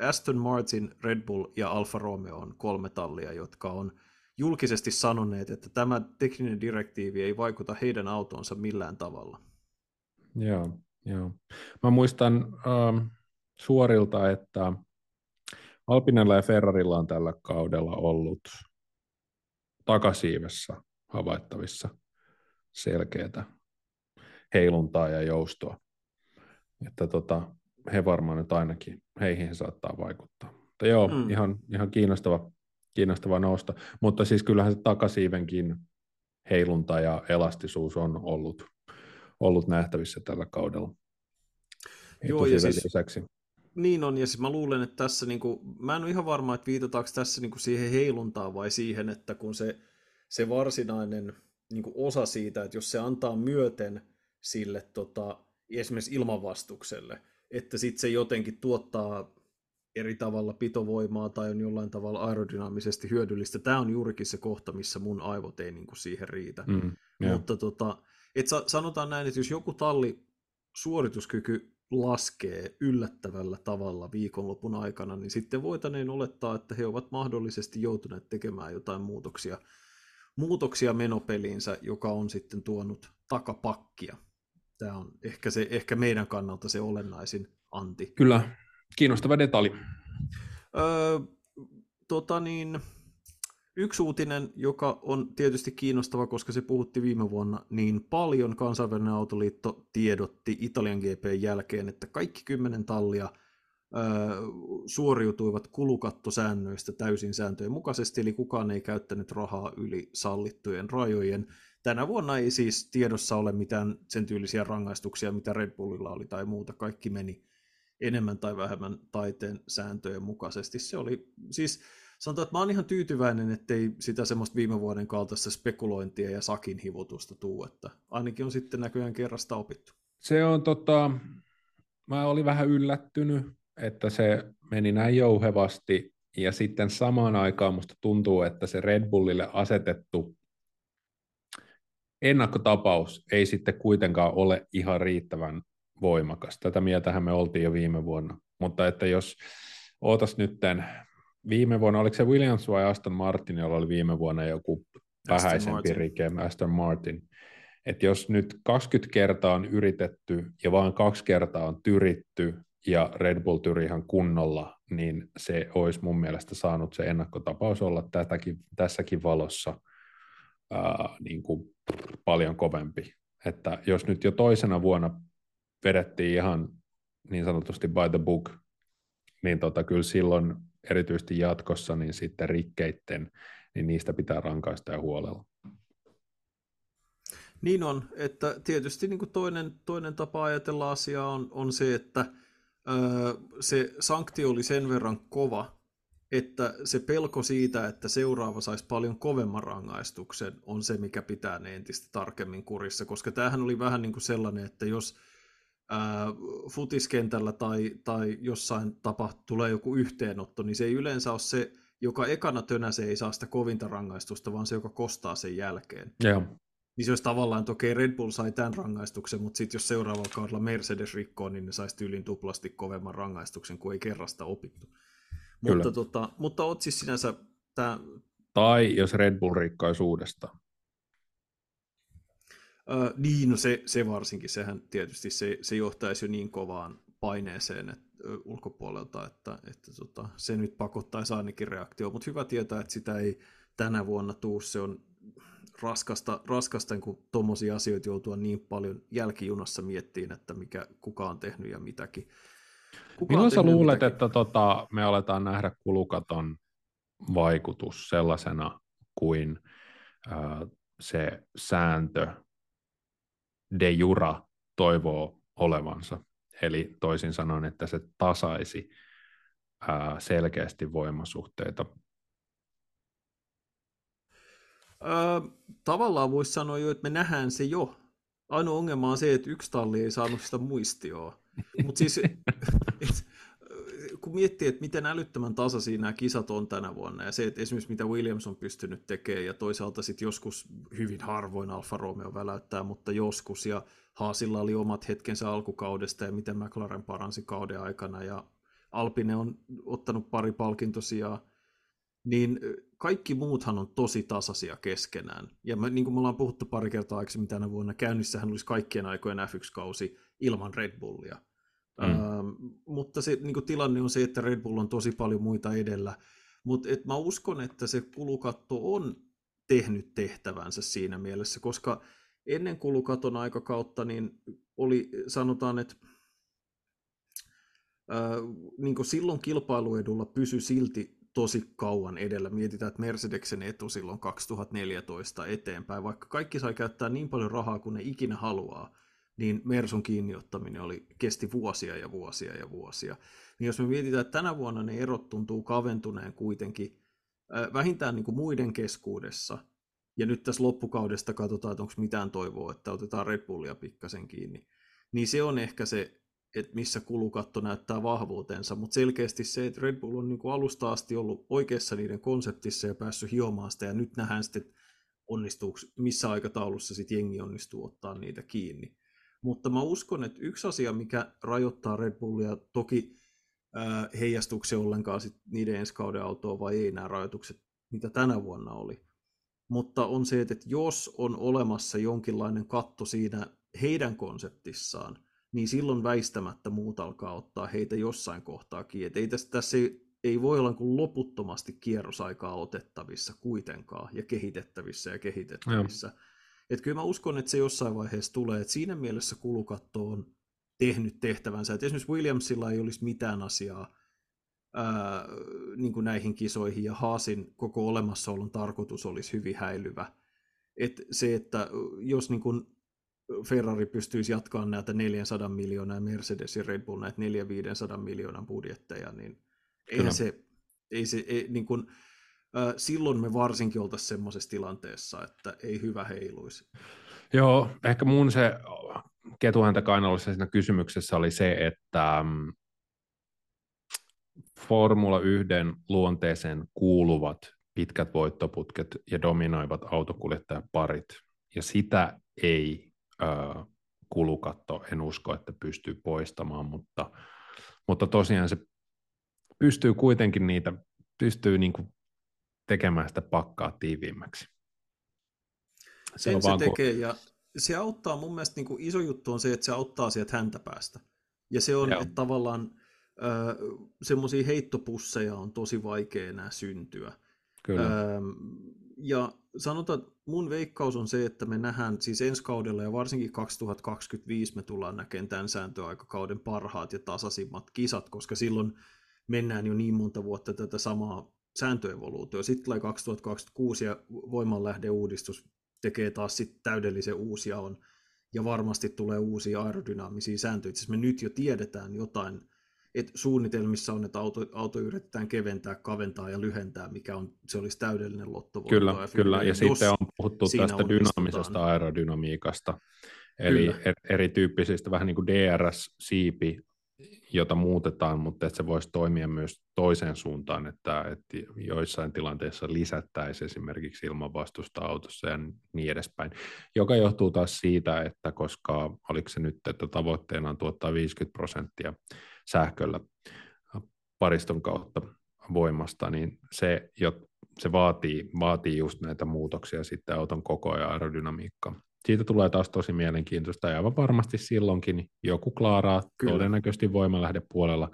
[SPEAKER 2] Aston Martin, Red Bull ja Alfa Romeo on kolme tallia, jotka on julkisesti sanoneet, että tämä tekninen direktiivi ei vaikuta heidän autonsa millään tavalla.
[SPEAKER 3] Joo. Joo. Mä muistan ähm, suorilta, että Alpinella ja Ferrarilla on tällä kaudella ollut takasiivessä havaittavissa selkeätä heiluntaa ja joustoa. Että tota, he varmaan nyt ainakin, heihin saattaa vaikuttaa. Mutta joo, mm. ihan, ihan kiinnostava, kiinnostava nousta. Mutta siis kyllähän se takasiivenkin heilunta ja elastisuus on ollut ollut nähtävissä tällä kaudella.
[SPEAKER 2] Joo, ja siis, lisäksi. Niin on, ja siis mä luulen, että tässä, niin kuin, mä en ole ihan varma, että viitataanko tässä niin kuin siihen heiluntaan vai siihen, että kun se, se varsinainen niin kuin osa siitä, että jos se antaa myöten sille tota, esimerkiksi ilmanvastukselle, että sitten se jotenkin tuottaa eri tavalla pitovoimaa tai on jollain tavalla aerodynaamisesti hyödyllistä. Tämä on juurikin se kohta, missä mun aivot ei niin kuin siihen riitä. Mm, yeah. Mutta tota, et sanotaan näin, että jos joku talli suorituskyky laskee yllättävällä tavalla viikonlopun aikana, niin sitten voitaneen olettaa, että he ovat mahdollisesti joutuneet tekemään jotain muutoksia, muutoksia menopeliinsä, joka on sitten tuonut takapakkia. Tämä on ehkä, se, ehkä meidän kannalta se olennaisin anti.
[SPEAKER 3] Kyllä, kiinnostava detalji.
[SPEAKER 2] Öö, tota niin, Yksi uutinen, joka on tietysti kiinnostava, koska se puhutti viime vuonna niin paljon, kansainvälinen autoliitto tiedotti Italian GP jälkeen, että kaikki kymmenen tallia ö, suoriutuivat kulukattosäännöistä täysin sääntöjen mukaisesti, eli kukaan ei käyttänyt rahaa yli sallittujen rajojen. Tänä vuonna ei siis tiedossa ole mitään sen tyylisiä rangaistuksia, mitä Red Bullilla oli tai muuta. Kaikki meni enemmän tai vähemmän taiteen sääntöjen mukaisesti. Se oli siis sanotaan, että mä oon ihan tyytyväinen, ettei sitä semmoista viime vuoden kaltaista spekulointia ja sakin hivutusta tuu, että ainakin on sitten näköjään kerrasta opittu.
[SPEAKER 3] Se on tota, mä olin vähän yllättynyt, että se meni näin jouhevasti, ja sitten samaan aikaan musta tuntuu, että se Red Bullille asetettu ennakkotapaus ei sitten kuitenkaan ole ihan riittävän voimakas. Tätä mieltähän me oltiin jo viime vuonna, mutta että jos ootas nytten viime vuonna, oliko se Williams vai Aston Martin, jolla oli viime vuonna joku vähäisempi rike, Aston Martin. Että jos nyt 20 kertaa on yritetty ja vain kaksi kertaa on tyritty ja Red Bull tyri ihan kunnolla, niin se olisi mun mielestä saanut se ennakkotapaus olla tätäkin, tässäkin valossa ää, niin kuin paljon kovempi. Että jos nyt jo toisena vuonna vedettiin ihan niin sanotusti by the book, niin tota, kyllä silloin erityisesti jatkossa, niin sitten rikkeitten, niin niistä pitää rankaista ja huolella.
[SPEAKER 2] Niin on, että tietysti niin kuin toinen, toinen tapa ajatella asiaa on, on se, että öö, se sanktio oli sen verran kova, että se pelko siitä, että seuraava saisi paljon kovemman rangaistuksen, on se, mikä pitää ne entistä tarkemmin kurissa, koska tämähän oli vähän niin kuin sellainen, että jos ää, futiskentällä tai, tai jossain tapa tulee joku yhteenotto, niin se ei yleensä ole se joka ekana tönäsee ei saa sitä kovinta rangaistusta, vaan se, joka kostaa sen jälkeen.
[SPEAKER 3] Joo.
[SPEAKER 2] Niin se olisi tavallaan, että okei, Red Bull sai tämän rangaistuksen, mutta sitten jos seuraavalla kaudella Mercedes rikkoo, niin ne saisi tyylin tuplasti kovemman rangaistuksen, kun ei kerrasta opittu. Mutta, tota, mutta oot siis sinänsä tämä...
[SPEAKER 3] Tai jos Red Bull rikkoisi uudestaan.
[SPEAKER 2] Öö, niin, no se, se varsinkin, sehän tietysti se, se johtaisi jo niin kovaan paineeseen että, ulkopuolelta, että, että tota, se nyt pakottaisi ainakin reaktio, mutta hyvä tietää, että sitä ei tänä vuonna tuu, se on raskasta, raskasta kun tuommoisia asioita joutua niin paljon jälkijunassa miettiin, että mikä, kuka on tehnyt ja mitäkin.
[SPEAKER 3] Kuka Milloin sä luulet, mitäkin? että tota, me aletaan nähdä kulukaton vaikutus sellaisena kuin äh, se sääntö de jura toivoo olevansa? Eli toisin sanoen, että se tasaisi äh, selkeästi voimasuhteita
[SPEAKER 2] Öö, tavallaan voisi sanoa jo, että me nähdään se jo. Ainoa ongelma on se, että yksi talli ei saanut sitä muistioa. Mutta siis, et, kun miettii, että miten älyttömän tasaisia nämä kisat on tänä vuonna, ja se, että esimerkiksi mitä Williams on pystynyt tekemään, ja toisaalta sitten joskus hyvin harvoin Alfa Romeo väläyttää, mutta joskus, ja Haasilla oli omat hetkensä alkukaudesta, ja miten McLaren paransi kauden aikana, ja Alpine on ottanut pari palkintosijaa, niin kaikki muuthan on tosi tasaisia keskenään. Ja me, niin kuin me ollaan puhuttu pari kertaa aikaisemmin tänä vuonna, käynnissähän olisi kaikkien aikojen F1-kausi ilman Red Bullia. Mm. Ähm, mutta se niin tilanne on se, että Red Bull on tosi paljon muita edellä. Mutta mä uskon, että se kulukatto on tehnyt tehtävänsä siinä mielessä, koska ennen kulukaton aikakautta niin oli, sanotaan, että äh, niin silloin kilpailuedulla pysy silti tosi kauan edellä. Mietitään, että Mercedeksen etu silloin 2014 eteenpäin, vaikka kaikki sai käyttää niin paljon rahaa kuin ne ikinä haluaa, niin Mersun kiinniottaminen oli, kesti vuosia ja vuosia ja vuosia. Niin jos me mietitään, että tänä vuonna ne erot tuntuu kaventuneen kuitenkin äh, vähintään niin kuin muiden keskuudessa, ja nyt tässä loppukaudesta katsotaan, että onko mitään toivoa, että otetaan Red Bullia pikkasen kiinni, niin se on ehkä se että missä kulukatto näyttää vahvuutensa, mutta selkeästi se, että Red Bull on niin kuin alusta asti ollut oikeassa niiden konseptissa ja päässyt hiomaan sitä, ja nyt nähdään sitten, onnistuuko, missä aikataulussa sitten jengi onnistuu ottaa niitä kiinni. Mutta mä uskon, että yksi asia, mikä rajoittaa Red Bullia, toki äh, heijastuuko ollenkaan sit niiden ensi kauden autoa vai ei nämä rajoitukset, mitä tänä vuonna oli. Mutta on se, että jos on olemassa jonkinlainen katto siinä heidän konseptissaan, niin silloin väistämättä muut alkaa ottaa heitä jossain kohtaa kiinni. ei tässä, tässä ei, ei voi olla kuin loputtomasti kierrosaikaa otettavissa kuitenkaan ja kehitettävissä ja kehitettävissä. Että kyllä mä uskon, että se jossain vaiheessa tulee, että siinä mielessä kulukatto on tehnyt tehtävänsä. Että esimerkiksi Williamsilla ei olisi mitään asiaa ää, niin kuin näihin kisoihin ja Haasin koko olemassaolon tarkoitus olisi hyvin häilyvä. Et se, että jos niin kuin Ferrari pystyisi jatkamaan näitä 400 miljoonaa ja Mercedes ja Red Bull näitä 400-500 miljoonan budjetteja, niin ei se, ei se ei, niin kuin, silloin me varsinkin oltaisiin semmoisessa tilanteessa, että ei hyvä heiluisi.
[SPEAKER 3] Joo, ehkä mun se ketuhäntä kainalossa siinä kysymyksessä oli se, että mm, Formula 1 luonteeseen kuuluvat pitkät voittoputket ja dominoivat autokuljettajaparit, ja sitä ei kulukatto en usko, että pystyy poistamaan, mutta, mutta tosiaan se pystyy kuitenkin niitä, pystyy niin kuin tekemään sitä pakkaa tiiviimmäksi.
[SPEAKER 2] Se, Sen se tekee kun... ja se auttaa mun mielestä niin kuin iso juttu on se, että se auttaa sieltä häntä päästä. Ja se on, Joo. että tavallaan äh, semmoisia heittopusseja on tosi vaikea enää syntyä. Kyllä. Äh, ja sanotaan, että mun veikkaus on se, että me nähdään siis ensi kaudella ja varsinkin 2025 me tullaan näkemään tämän sääntöaikakauden parhaat ja tasaisimmat kisat, koska silloin mennään jo niin monta vuotta tätä samaa sääntöevoluutioa. Sitten tulee 2026 ja voimanlähdeuudistus tekee taas sitten täydellisen uusia on ja varmasti tulee uusia aerodynaamisia sääntöjä. Itse me nyt jo tiedetään jotain et suunnitelmissa on, että auto, auto yritetään keventää, kaventaa ja lyhentää, mikä on, se olisi täydellinen lottovoitto.
[SPEAKER 3] Kyllä, ja kyllä. ja sitten on puhuttu tästä dynaamisesta aerodynamiikasta, eli er, erityyppisistä vähän niin kuin DRS-siipi jota muutetaan, mutta että se voisi toimia myös toiseen suuntaan, että, että joissain tilanteissa lisättäisiin esimerkiksi ilmanvastusta autossa ja niin edespäin, joka johtuu taas siitä, että koska oliko se nyt, että tavoitteena on tuottaa 50 prosenttia sähköllä pariston kautta voimasta, niin se, se vaatii, vaatii just näitä muutoksia sitten auton koko ja aerodynamiikkaa siitä tulee taas tosi mielenkiintoista ja aivan varmasti silloinkin joku klaaraa Kyllä. todennäköisesti voimalähdepuolella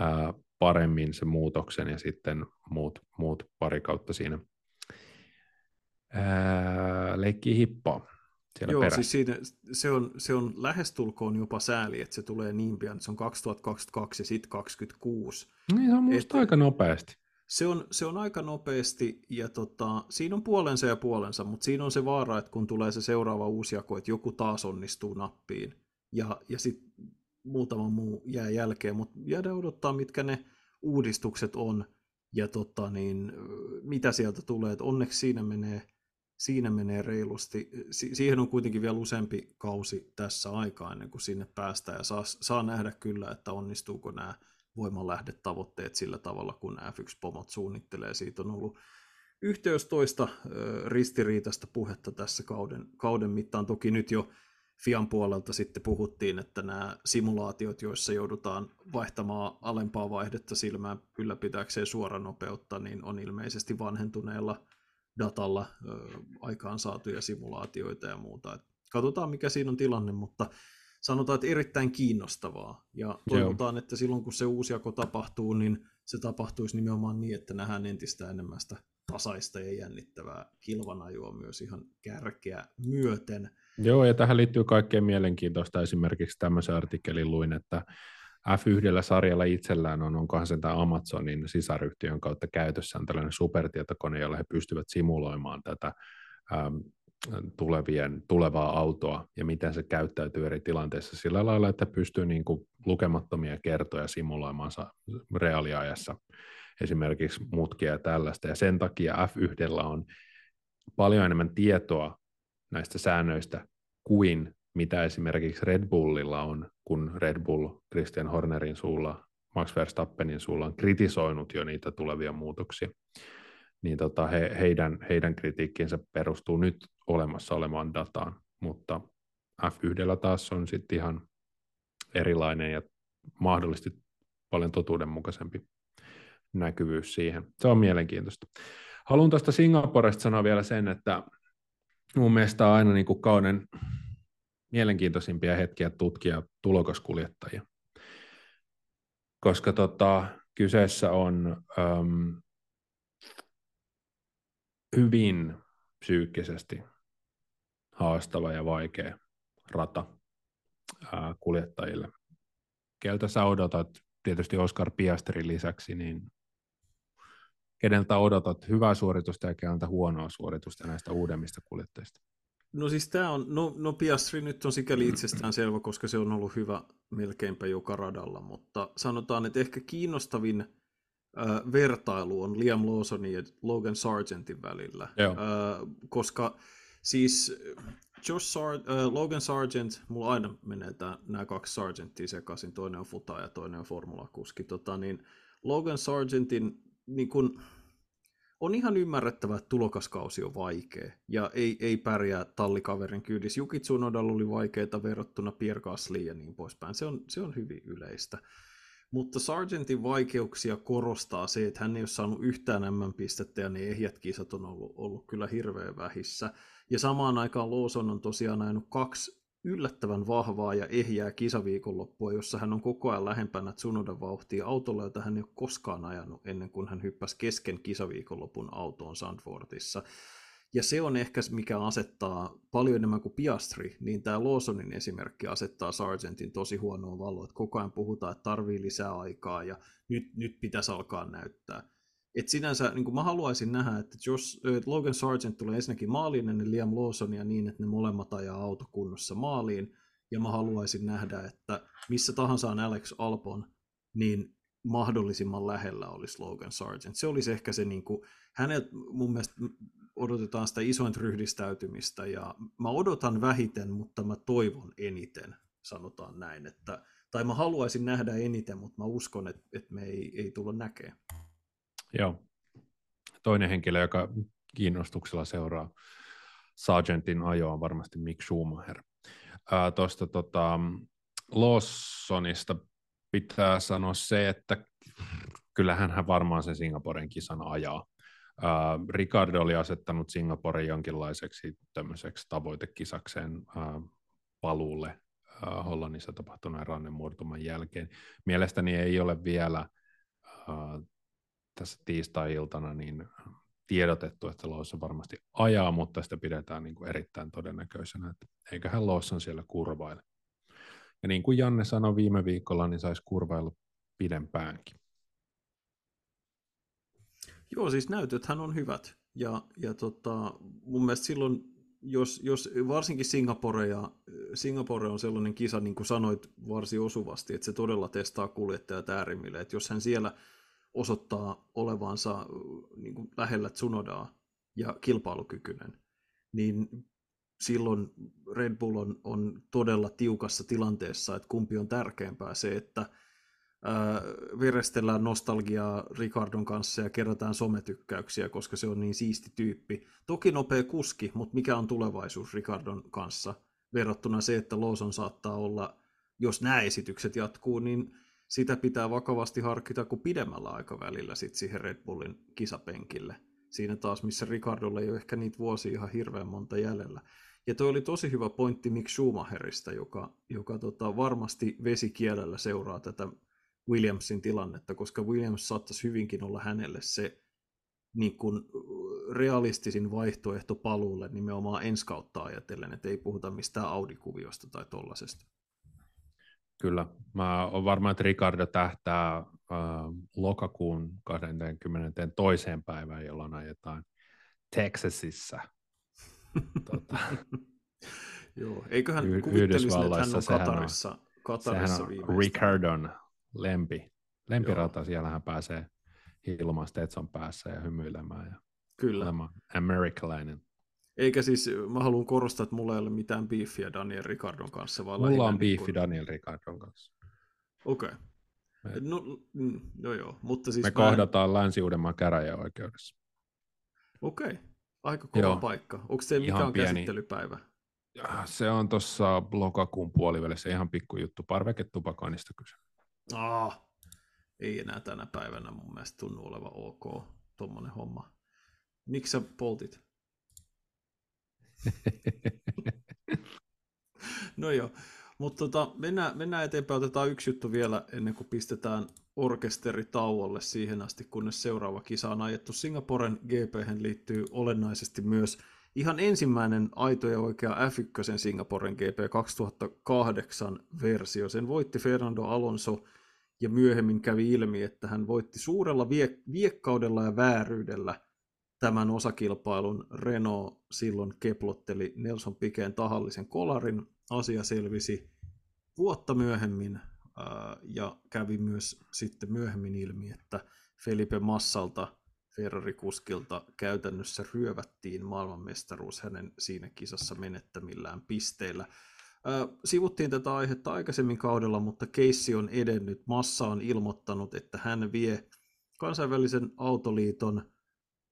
[SPEAKER 3] ää, paremmin sen muutoksen ja sitten muut, muut pari kautta siinä ää, leikkii hippaa. Siellä
[SPEAKER 2] Joo, perässä. siis siinä, se, on, se on lähestulkoon jopa sääli, että se tulee niin pian, se on 2022 ja sitten 2026.
[SPEAKER 3] Niin, se on musta aika nopeasti.
[SPEAKER 2] Se on, se on aika nopeasti ja tota, siinä on puolensa ja puolensa, mutta siinä on se vaara, että kun tulee se seuraava uusjako, että joku taas onnistuu nappiin ja, ja sitten muutama muu jää jälkeen, mutta jäädään odottaa, mitkä ne uudistukset on ja tota, niin, mitä sieltä tulee. Et onneksi siinä menee, siinä menee reilusti. Si- siihen on kuitenkin vielä useampi kausi tässä aikaa ennen kuin sinne päästään ja saa, saa nähdä kyllä, että onnistuuko nämä voimanlähdetavoitteet sillä tavalla, kun F1-pomot suunnittelee. Siitä on ollut yhteys toista ristiriitaista puhetta tässä kauden, kauden mittaan. Toki nyt jo Fian puolelta sitten puhuttiin, että nämä simulaatiot, joissa joudutaan vaihtamaan alempaa vaihdetta silmään ylläpitääkseen suoranopeutta, niin on ilmeisesti vanhentuneella datalla aikaan saatuja simulaatioita ja muuta. Katsotaan, mikä siinä on tilanne, mutta sanotaan, että erittäin kiinnostavaa. Ja toivotaan, Joo. että silloin kun se uusjako tapahtuu, niin se tapahtuisi nimenomaan niin, että nähdään entistä enemmän sitä tasaista ja jännittävää kilvanajua myös ihan kärkeä myöten.
[SPEAKER 3] Joo, ja tähän liittyy kaikkein mielenkiintoista. Esimerkiksi tämmöisen artikkelin luin, että F1-sarjalla itsellään on, onkohan sen tämä Amazonin sisaryhtiön kautta käytössä on tällainen supertietokone, jolla he pystyvät simuloimaan tätä ähm, tulevien, tulevaa autoa ja miten se käyttäytyy eri tilanteissa sillä lailla, että pystyy niin kuin lukemattomia kertoja simuloimaan reaaliajassa esimerkiksi mutkia ja tällaista. Ja sen takia F1 on paljon enemmän tietoa näistä säännöistä kuin mitä esimerkiksi Red Bullilla on, kun Red Bull Christian Hornerin suulla, Max Verstappenin suulla on kritisoinut jo niitä tulevia muutoksia niin tota he, heidän, heidän kritiikkinsä perustuu nyt olemassa olevaan dataan, mutta F1 taas on sitten ihan erilainen ja mahdollisesti paljon totuudenmukaisempi näkyvyys siihen. Se on mielenkiintoista. Haluan tuosta Singaporesta sanoa vielä sen, että mun mielestä on aina niin kuin kauden mielenkiintoisimpia hetkiä tutkia tulokaskuljettajia, koska tota, kyseessä on äm, hyvin psyykkisesti haastava ja vaikea rata ää, kuljettajille. Keltä sä odotat, tietysti Oscar Piastrin lisäksi, niin keneltä odotat hyvää suoritusta ja keneltä huonoa suoritusta näistä uudemmista kuljettajista?
[SPEAKER 2] No siis tämä on, no, no Piastri nyt on sikäli itsestään selvä, koska se on ollut hyvä melkeinpä joka radalla, mutta sanotaan, että ehkä kiinnostavin äh, vertailu on Liam Lawsonin ja Logan Sargentin välillä. Äh, koska siis Josh Sar- äh, Logan Sargent, mulla aina menee nämä kaksi Sargenttia sekaisin, toinen on futa ja toinen on formulakuski. Tota, niin Logan Sargentin niin kun, on ihan ymmärrettävä, että tulokaskausi on vaikea ja ei, ei pärjää tallikaverin kyydissä. Juki Tsunodalla oli vaikeita verrattuna Pierre Gaslyin ja niin poispäin. Se on, se on hyvin yleistä. Mutta Sargentin vaikeuksia korostaa se, että hän ei ole saanut yhtään M-pistettä ja ne ehjät kisat on ollut, ollut kyllä hirveän vähissä. Ja samaan aikaan Lawson on tosiaan ajanut kaksi yllättävän vahvaa ja ehjää kisaviikonloppua, jossa hän on koko ajan lähempänä Tsunodan vauhtia autolla, jota hän ei ole koskaan ajanut ennen kuin hän hyppäsi kesken kisaviikonlopun autoon Sandfordissa. Ja se on ehkä mikä asettaa paljon enemmän kuin Piastri, niin tämä Lawsonin esimerkki asettaa Sargentin tosi huonoa valoa, että koko ajan puhutaan, että tarvii lisää aikaa ja nyt, nyt pitäisi alkaa näyttää. Et sinänsä niin mä haluaisin nähdä, että jos Logan Sargent tulee ensinnäkin maaliin ennen Liam Lawsonia niin, että ne molemmat ajaa autokunnossa maaliin, ja mä haluaisin nähdä, että missä tahansa on Alex Albon, niin mahdollisimman lähellä olisi Logan Sargent. Se olisi ehkä se, niin kuin, hänet mun mielestä odotetaan sitä isointa ryhdistäytymistä ja mä odotan vähiten, mutta mä toivon eniten, sanotaan näin, että tai mä haluaisin nähdä eniten, mutta mä uskon, että, että me ei, ei tulla näkemään.
[SPEAKER 3] Joo. Toinen henkilö, joka kiinnostuksella seuraa Sargentin ajoa on varmasti Mick Schumacher. Tuosta tota, Lawsonista pitää sanoa se, että kyllähän hän varmaan sen Singaporen kisan ajaa. Uh, Ricardo oli asettanut Singaporen jonkinlaiseksi tämmöiseksi tavoitekisakseen uh, paluulle uh, Hollannissa tapahtuneen rannemurtuman jälkeen. Mielestäni ei ole vielä uh, tässä tiistai-iltana niin tiedotettu, että Lawson varmasti ajaa, mutta sitä pidetään niin kuin erittäin todennäköisenä, että eiköhän Lawson siellä kurvaile. Ja niin kuin Janne sanoi viime viikolla, niin saisi kurvailla pidempäänkin.
[SPEAKER 2] Joo, siis näytöthän on hyvät. Ja, ja tota, mun mielestä silloin, jos, jos varsinkin Singapore, ja, Singapore on sellainen kisa, niin kuin sanoit varsin osuvasti, että se todella testaa kuljettajat äärimmille. Että jos hän siellä osoittaa olevansa niin kuin lähellä Tsunodaa ja kilpailukykyinen, niin silloin Red Bull on, on todella tiukassa tilanteessa, että kumpi on tärkeämpää se, että ää, verestellään nostalgiaa Ricardon kanssa ja kerätään sometykkäyksiä, koska se on niin siisti tyyppi. Toki nopea kuski, mutta mikä on tulevaisuus Ricardon kanssa verrattuna se, että Lawson saattaa olla, jos nämä esitykset jatkuu, niin sitä pitää vakavasti harkita kuin pidemmällä aikavälillä sit siihen Red Bullin kisapenkille. Siinä taas, missä Ricardolla ei ole ehkä niitä vuosia ihan hirveän monta jäljellä. Ja toi oli tosi hyvä pointti Mick Schumacherista, joka, joka tota, varmasti vesikielellä seuraa tätä Williamsin tilannetta, koska Williams saattaisi hyvinkin olla hänelle se niin kuin realistisin vaihtoehto paluulle nimenomaan ensi kautta ajatellen, että ei puhuta mistään Audi-kuviosta tai tollasesta.
[SPEAKER 3] Kyllä. Mä olen varma, että Ricardo tähtää äh, lokakuun 20. toiseen päivään, jolloin ajetaan Texasissa.
[SPEAKER 2] tota, Joo, eiköhän y- kuvittelisin, että hän on Katarissa, on, Katarissa
[SPEAKER 3] sehän on Ricardon lempi, lempirata, siellä hän pääsee ilman Stetson päässä ja hymyilemään ja
[SPEAKER 2] Kyllä.
[SPEAKER 3] amerikkalainen.
[SPEAKER 2] Eikä siis, mä haluan korostaa, että mulla ei ole mitään beefiä Daniel Ricardon kanssa. Vaan
[SPEAKER 3] mulla on beefi kun... Daniel Ricardon kanssa.
[SPEAKER 2] Okei. Okay. No, mm, no joo, mutta siis...
[SPEAKER 3] Me mä... kohdataan Länsi-Uudenmaan käräjäoikeudessa.
[SPEAKER 2] Okei, okay. aika kova joo. paikka. Onko se mikään pieni... käsittelypäivä?
[SPEAKER 3] Se on tuossa lokakuun puolivälissä ihan pikkujuttu. Parveketupakoinnista kyse.
[SPEAKER 2] Ah, ei enää tänä päivänä mun mielestä tunnu olevan ok tuommoinen homma. Miksi sä poltit? no joo, mutta tota, mennään, mennään eteenpäin. Otetaan yksi juttu vielä ennen kuin pistetään orkesteri tauolle siihen asti, kunnes seuraava kisa on ajettu. Singaporen gp liittyy olennaisesti myös ihan ensimmäinen aito ja oikea F1 Singaporen GP 2008 versio. Sen voitti Fernando Alonso ja myöhemmin kävi ilmi, että hän voitti suurella vie- viekkaudella ja vääryydellä tämän osakilpailun Renault silloin keplotteli Nelson Pikeen tahallisen kolarin. Asia selvisi vuotta myöhemmin ja kävi myös sitten myöhemmin ilmi, että Felipe Massalta Ferrari-kuskilta käytännössä ryövättiin maailmanmestaruus hänen siinä kisassa menettämillään pisteillä. Sivuttiin tätä aihetta aikaisemmin kaudella, mutta keissi on edennyt. Massa on ilmoittanut, että hän vie kansainvälisen autoliiton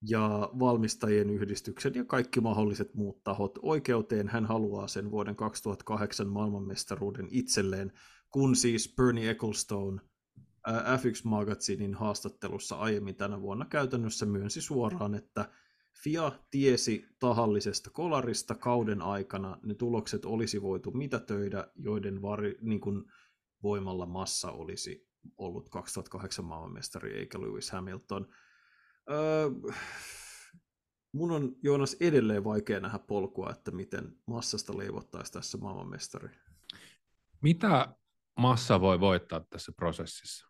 [SPEAKER 2] ja valmistajien yhdistyksen ja kaikki mahdolliset muut tahot oikeuteen. Hän haluaa sen vuoden 2008 maailmanmestaruuden itselleen, kun siis Bernie Ecclestone F1 Magazinin haastattelussa aiemmin tänä vuonna käytännössä myönsi suoraan, että FIA tiesi tahallisesta kolarista kauden aikana, ne tulokset olisi voitu mitätöidä, joiden vari, niin kuin voimalla massa olisi ollut 2008 maailmanmestari eikä Lewis Hamilton. Öö, mun on Joonas edelleen vaikea nähdä polkua, että miten massasta leivottaisi tässä maailmanmestari.
[SPEAKER 3] Mitä massa voi voittaa tässä prosessissa?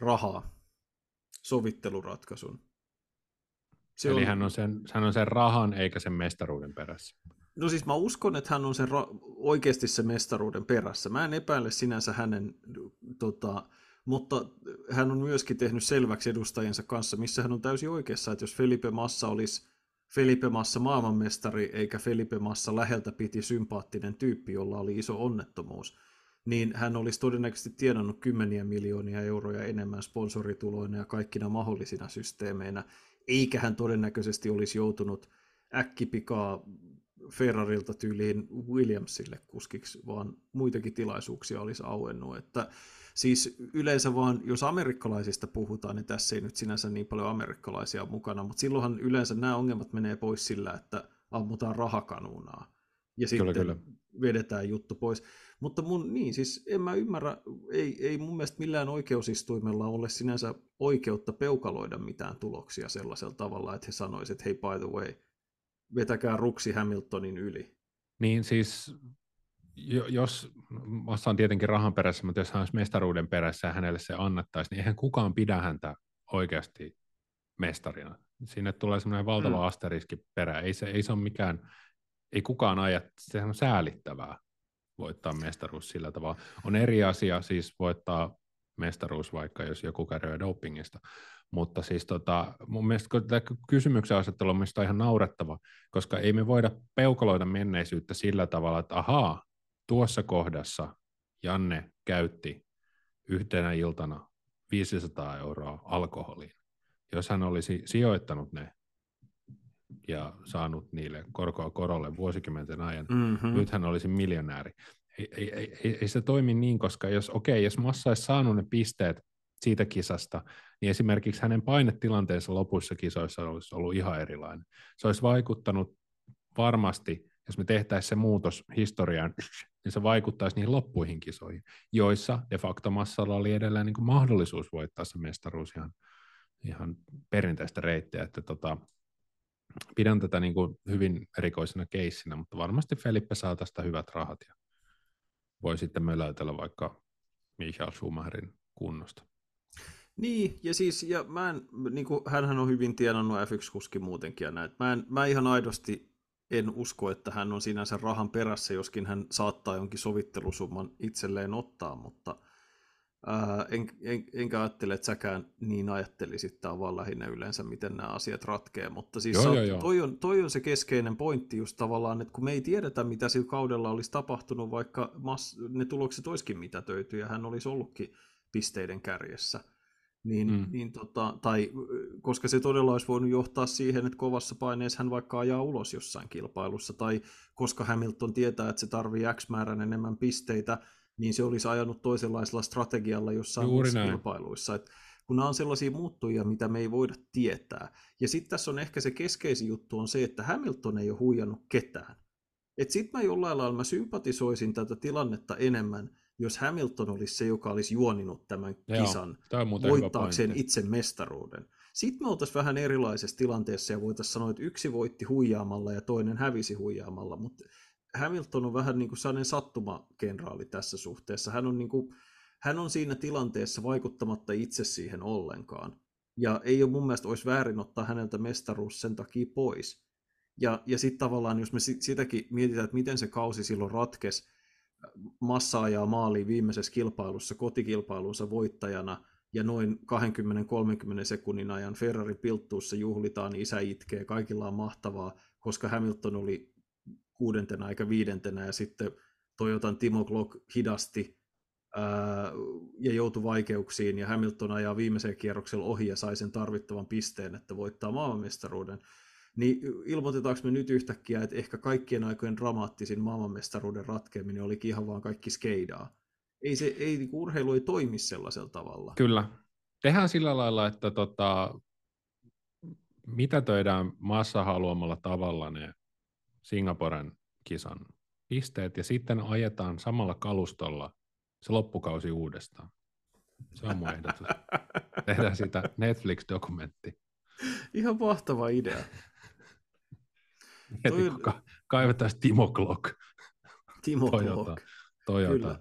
[SPEAKER 2] Rahaa. Sovitteluratkaisun.
[SPEAKER 3] Se Eli on... hän, on sen, hän on sen rahan eikä sen mestaruuden perässä.
[SPEAKER 2] No siis mä uskon, että hän on sen ra- oikeasti sen mestaruuden perässä. Mä en epäile sinänsä hänen tota, mutta hän on myöskin tehnyt selväksi edustajiensa kanssa, missä hän on täysin oikeassa, että jos Felipe Massa olisi Felipe Massa maailmanmestari, eikä Felipe Massa läheltä piti sympaattinen tyyppi, jolla oli iso onnettomuus, niin hän olisi todennäköisesti tienannut kymmeniä miljoonia euroja enemmän sponsorituloina ja kaikkina mahdollisina systeemeinä, eikä hän todennäköisesti olisi joutunut äkkipikaa Ferrarilta tyyliin Williamsille kuskiksi, vaan muitakin tilaisuuksia olisi auennut. Että siis yleensä vaan, jos amerikkalaisista puhutaan, niin tässä ei nyt sinänsä niin paljon amerikkalaisia mukana, mutta silloinhan yleensä nämä ongelmat menee pois sillä, että ammutaan rahakanuunaa ja kyllä, sitten kyllä. Vedetään juttu pois. Mutta mun, niin siis en mä ymmärrä, ei, ei mun mielestä millään oikeusistuimella ole sinänsä oikeutta peukaloida mitään tuloksia sellaisella tavalla, että he sanoisivat, että hei by the way, vetäkää Ruksi Hamiltonin yli.
[SPEAKER 3] Niin siis, jos Massa on tietenkin rahan perässä, mutta jos hän olisi mestaruuden perässä ja hänelle se annettaisiin, niin eihän kukaan pidä häntä oikeasti mestarina. Sinne tulee semmoinen valtava mm. asteriski perä. Ei se, ei se ole mikään, ei kukaan aja, se on säälittävää voittaa mestaruus sillä tavalla. On eri asia siis voittaa mestaruus vaikka, jos joku käy dopingista, mutta siis tota, mun mielestä kysymyksen asettelu on mielestäni ihan naurettava, koska ei me voida peukaloida menneisyyttä sillä tavalla, että ahaa, tuossa kohdassa Janne käytti yhtenä iltana 500 euroa alkoholiin. Jos hän olisi sijoittanut ne ja saanut niille korkoa korolle vuosikymmenten ajan, mm-hmm. nyt hän olisi miljonääri. Ei, ei, ei, ei se toimi niin, koska jos, okei, jos Massa olisi saanut ne pisteet siitä kisasta, niin esimerkiksi hänen painetilanteensa lopuissa kisoissa olisi ollut ihan erilainen. Se olisi vaikuttanut varmasti, jos me tehtäisiin se muutos historiaan, niin se vaikuttaisi niihin loppuihin kisoihin, joissa de facto massalla oli edelleen niin mahdollisuus voittaa se mestaruus ihan, ihan perinteistä reittiä, että tota, pidän tätä niin kuin hyvin erikoisena keissinä, mutta varmasti Felipe saa tästä hyvät rahat ja voi sitten möläytellä vaikka Michael Schumacherin kunnosta.
[SPEAKER 2] Niin, ja siis, ja mä en, niin kuin, hänhän on hyvin tienannut F1-kuski muutenkin ja näin. Mä, en, mä ihan aidosti en usko, että hän on sinänsä rahan perässä, joskin hän saattaa jonkin sovittelusumman itselleen ottaa, mutta ää, en, en, enkä ajattele, että säkään niin ajattelisit, tämä on vaan lähinnä yleensä, miten nämä asiat ratkee, mutta siis joo, saat, joo, joo. Toi, on, toi on se keskeinen pointti just tavallaan, että kun me ei tiedetä, mitä sillä kaudella olisi tapahtunut, vaikka mass, ne tulokset olisikin mitätöity ja hän olisi ollutkin pisteiden kärjessä, niin, mm. niin tota, tai koska se todella olisi voinut johtaa siihen, että kovassa paineessa hän vaikka ajaa ulos jossain kilpailussa, tai koska Hamilton tietää, että se tarvii X määrän enemmän pisteitä, niin se olisi ajanut toisenlaisella strategialla jossain Juuri muissa näin. kilpailuissa. Et kun nämä on sellaisia muuttujia, mitä me ei voida tietää. Ja sitten tässä on ehkä se keskeisin juttu on se, että Hamilton ei ole huijannut ketään. Sitten mä jollain lailla mä sympatisoisin tätä tilannetta enemmän, jos Hamilton olisi se, joka olisi juoninut tämän kisan Joo, voittaakseen itse mestaruuden. Sitten me oltaisiin vähän erilaisessa tilanteessa ja voitaisiin sanoa, että yksi voitti huijaamalla ja toinen hävisi huijaamalla, mutta Hamilton on vähän niin kuin sellainen sattumakenraali tässä suhteessa. Hän on, niin kuin, hän on siinä tilanteessa vaikuttamatta itse siihen ollenkaan. Ja ei ole mun mielestä olisi väärin ottaa häneltä mestaruus sen takia pois. Ja, ja sitten tavallaan, jos me sitäkin mietitään, että miten se kausi silloin ratkesi, massa ajaa maaliin viimeisessä kilpailussa kotikilpailunsa voittajana ja noin 20-30 sekunnin ajan Ferrari pilttuussa juhlitaan, isä itkee, kaikilla on mahtavaa, koska Hamilton oli kuudentena eikä viidentenä ja sitten Toyotan Timo Glock hidasti ää, ja joutui vaikeuksiin ja Hamilton ajaa viimeisellä kierroksella ohi ja sai sen tarvittavan pisteen, että voittaa maailmanmestaruuden niin ilmoitetaanko me nyt yhtäkkiä, että ehkä kaikkien aikojen dramaattisin maailmanmestaruuden ratkeaminen olikin ihan vaan kaikki skeidaa. Ei, se, ei niin urheilu ei toimi sellaisella tavalla.
[SPEAKER 3] Kyllä. Tehdään sillä lailla, että tota, mitä töidään maassa haluamalla tavalla ne Singaporen kisan pisteet ja sitten ajetaan samalla kalustolla se loppukausi uudestaan. Se on mun ehdotus. Tehdään siitä Netflix-dokumentti.
[SPEAKER 2] Ihan mahtava idea.
[SPEAKER 3] Heti Toi... ka- kaivetaan Timo Glock.
[SPEAKER 2] Timo Toyota. Glock.
[SPEAKER 3] Toyota.
[SPEAKER 2] Kyllä.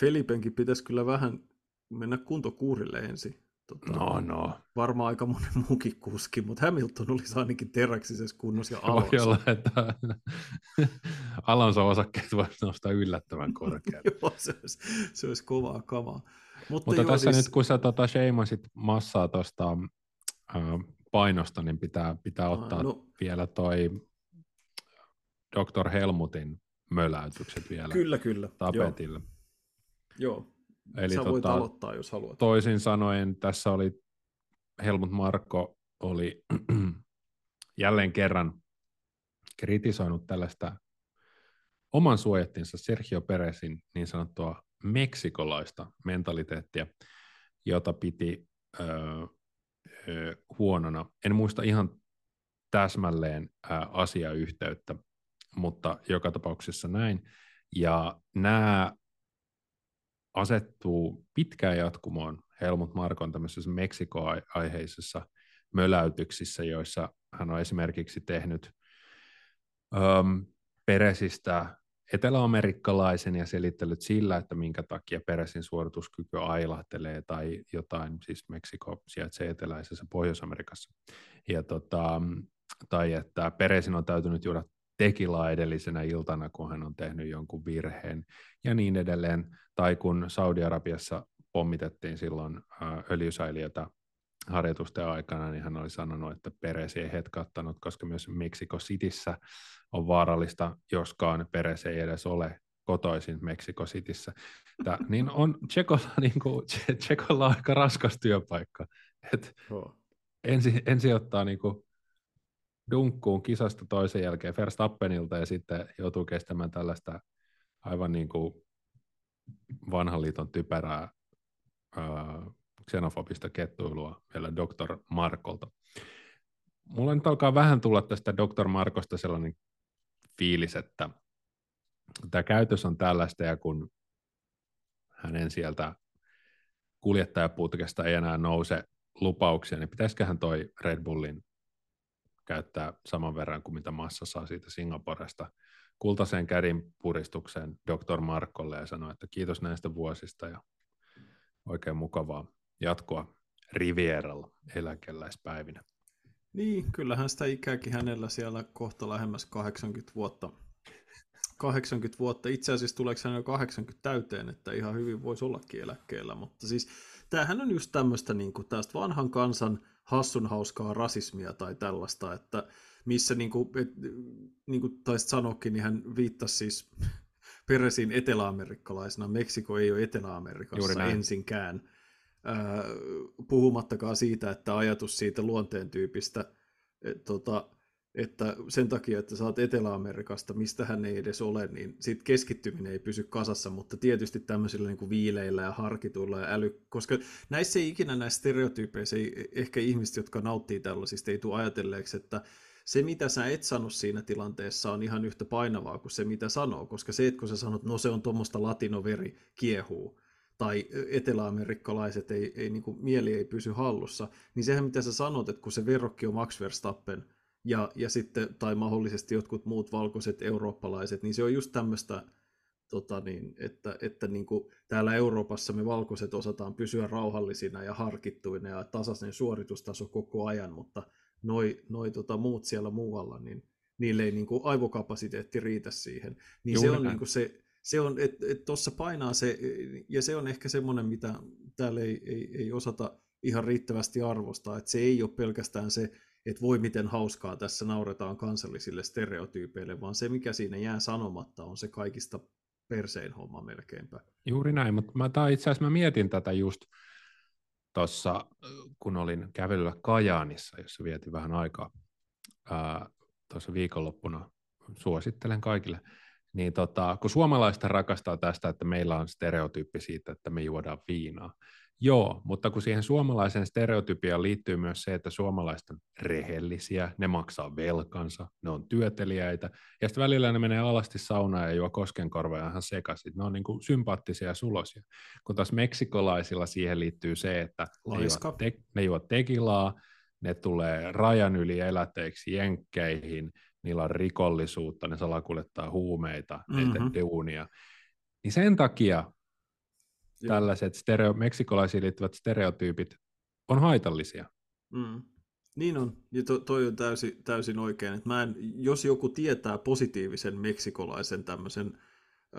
[SPEAKER 2] Felipenkin pitäisi kyllä vähän mennä kuntokuurille ensin.
[SPEAKER 3] Tota, no, no.
[SPEAKER 2] Varmaan aika monen muukin kuski, mutta Hamilton olisi ainakin teräksisessä kunnossa ja Alonso.
[SPEAKER 3] Voi olla, että Alonso-osakkeet voisi nostaa yllättävän korkealle.
[SPEAKER 2] joo, se olisi, se olisi kovaa kamaa.
[SPEAKER 3] Mutta, mutta tässä siis... nyt, kun sä tota, sheimasit massaa tuosta äh, painosta, niin pitää, pitää ottaa no, vielä toi Dr. Helmutin möläytykset vielä
[SPEAKER 2] kyllä, kyllä.
[SPEAKER 3] tapetille. Joo.
[SPEAKER 2] Joo, Eli Sä voit tota, aloittaa, jos haluat.
[SPEAKER 3] Toisin sanoen, tässä oli Helmut Marko oli jälleen kerran kritisoinut tällaista oman suojattinsa Sergio Perezin niin sanottua meksikolaista mentaliteettia, jota piti öö, öö, huonona. En muista ihan täsmälleen ää, asiayhteyttä, mutta joka tapauksessa näin. Ja nämä asettuu pitkään jatkumoon Helmut Markon tämmöisessä Meksiko-aiheisessa möläytyksissä, joissa hän on esimerkiksi tehnyt um, Peresistä eteläamerikkalaisen ja selittänyt sillä, että minkä takia Peresin suorituskyky ailahtelee tai jotain, siis Meksiko sijaitsee eteläisessä Pohjois-Amerikassa. Ja tota, tai että Peresin on täytynyt juoda tekilaa edellisenä iltana, kun hän on tehnyt jonkun virheen ja niin edelleen. Tai kun Saudi-Arabiassa pommitettiin silloin öljysäiliötä harjoitusten aikana, niin hän oli sanonut, että Peres ei hetkattanut, koska myös Meksiko Cityssä on vaarallista, joskaan Peres ei edes ole kotoisin Meksiko Cityssä. Tää, niin on Tsekolla, niin kuin, Tsekolla aika raskas työpaikka. Et oh. ensin, ensin ottaa niin kuin, dunkkuun kisasta toisen jälkeen Verstappenilta ja sitten joutuu kestämään tällaista aivan niin kuin vanhan liiton typerää ää, xenofobista kettuilua vielä Dr. Markolta. Mulla nyt alkaa vähän tulla tästä Dr. Markosta sellainen fiilis, että tämä käytös on tällaista ja kun hänen sieltä kuljettajaputkesta ei enää nouse lupauksia, niin pitäisiköhän toi Red Bullin käyttää saman verran kuin mitä massa saa siitä Singaporesta kultaisen kädin puristukseen Dr. Markolle ja sanoi, että kiitos näistä vuosista ja oikein mukavaa jatkoa Rivieralla eläkeläispäivinä.
[SPEAKER 2] Niin, kyllähän sitä ikääkin hänellä siellä kohta lähemmäs 80 vuotta. 80 vuotta. Itse asiassa tuleeko hän jo 80 täyteen, että ihan hyvin voisi ollakin eläkkeellä. Mutta siis tämähän on just tämmöistä niin kuin, tästä vanhan kansan hassun hauskaa rasismia tai tällaista, että missä niin kuin, et, niin kuin taisit sanoakin, niin hän viittasi siis Peresin eteläamerikkalaisena. Meksiko ei ole Etelä-Amerikassa ensinkään. Puhumattakaan siitä, että ajatus siitä luonteen tyypistä, et, tota, että sen takia, että oot Etelä-Amerikasta, mistä hän ei edes ole, niin siitä keskittyminen ei pysy kasassa, mutta tietysti tämmöisillä niin kuin viileillä ja harkituilla ja äly, koska näissä ei ikinä näissä stereotyypeissä, ei, ehkä ihmiset, jotka nauttii tällaisista, ei tule ajatelleeksi, että se, mitä sä et sano siinä tilanteessa, on ihan yhtä painavaa kuin se, mitä sanoo, koska se, että kun sä sanot, no se on tuommoista latinoveri kiehuu, tai eteläamerikkalaiset ei, ei niin kuin, mieli ei pysy hallussa, niin sehän mitä sä sanot, että kun se verrokki on Max Verstappen, ja, ja sitten, tai mahdollisesti jotkut muut valkoiset eurooppalaiset, niin se on just tämmöistä, tota niin, että, että niin kuin täällä Euroopassa me valkoiset osataan pysyä rauhallisina ja harkittuina ja tasaisen suoritustaso koko ajan, mutta noi, noi tota muut siellä muualla, niin niille ei niin kuin aivokapasiteetti riitä siihen. Niin Juuri se on niin kuin se, se on, että et tuossa painaa se, ja se on ehkä semmoinen, mitä täällä ei, ei, ei osata ihan riittävästi arvostaa, että se ei ole pelkästään se, että voi miten hauskaa tässä nauretaan kansallisille stereotyypeille, vaan se, mikä siinä jää sanomatta, on se kaikista persein homma melkeinpä.
[SPEAKER 3] Juuri näin, mutta mä, itse asiassa mä mietin tätä just tuossa, kun olin kävelyllä Kajaanissa, jossa vietin vähän aikaa tuossa viikonloppuna, suosittelen kaikille, niin tota, kun suomalaista rakastaa tästä, että meillä on stereotyyppi siitä, että me juodaan viinaa, Joo, mutta kun siihen suomalaisen stereotypiaan liittyy myös se, että suomalaiset on rehellisiä, ne maksaa velkansa, ne on työteliäitä, ja sitten välillä ne menee alasti saunaan ja juo koskenkorvaa ihan sekaisin. Ne on niin kuin sympaattisia ja sulosia. Kun taas meksikolaisilla siihen liittyy se, että ne juo, te, ne juo tekilaa, ne tulee rajan yli eläteiksi jenkkeihin, niillä on rikollisuutta, ne salakuljettaa huumeita, mm-hmm. ne duunia. Niin sen takia Joo. tällaiset stereo, meksikolaisiin liittyvät stereotyypit on haitallisia.
[SPEAKER 2] Mm. Niin on, ja to, toi on täysin, täysin oikein. Mä en, jos joku tietää positiivisen meksikolaisen tämmöisen ä,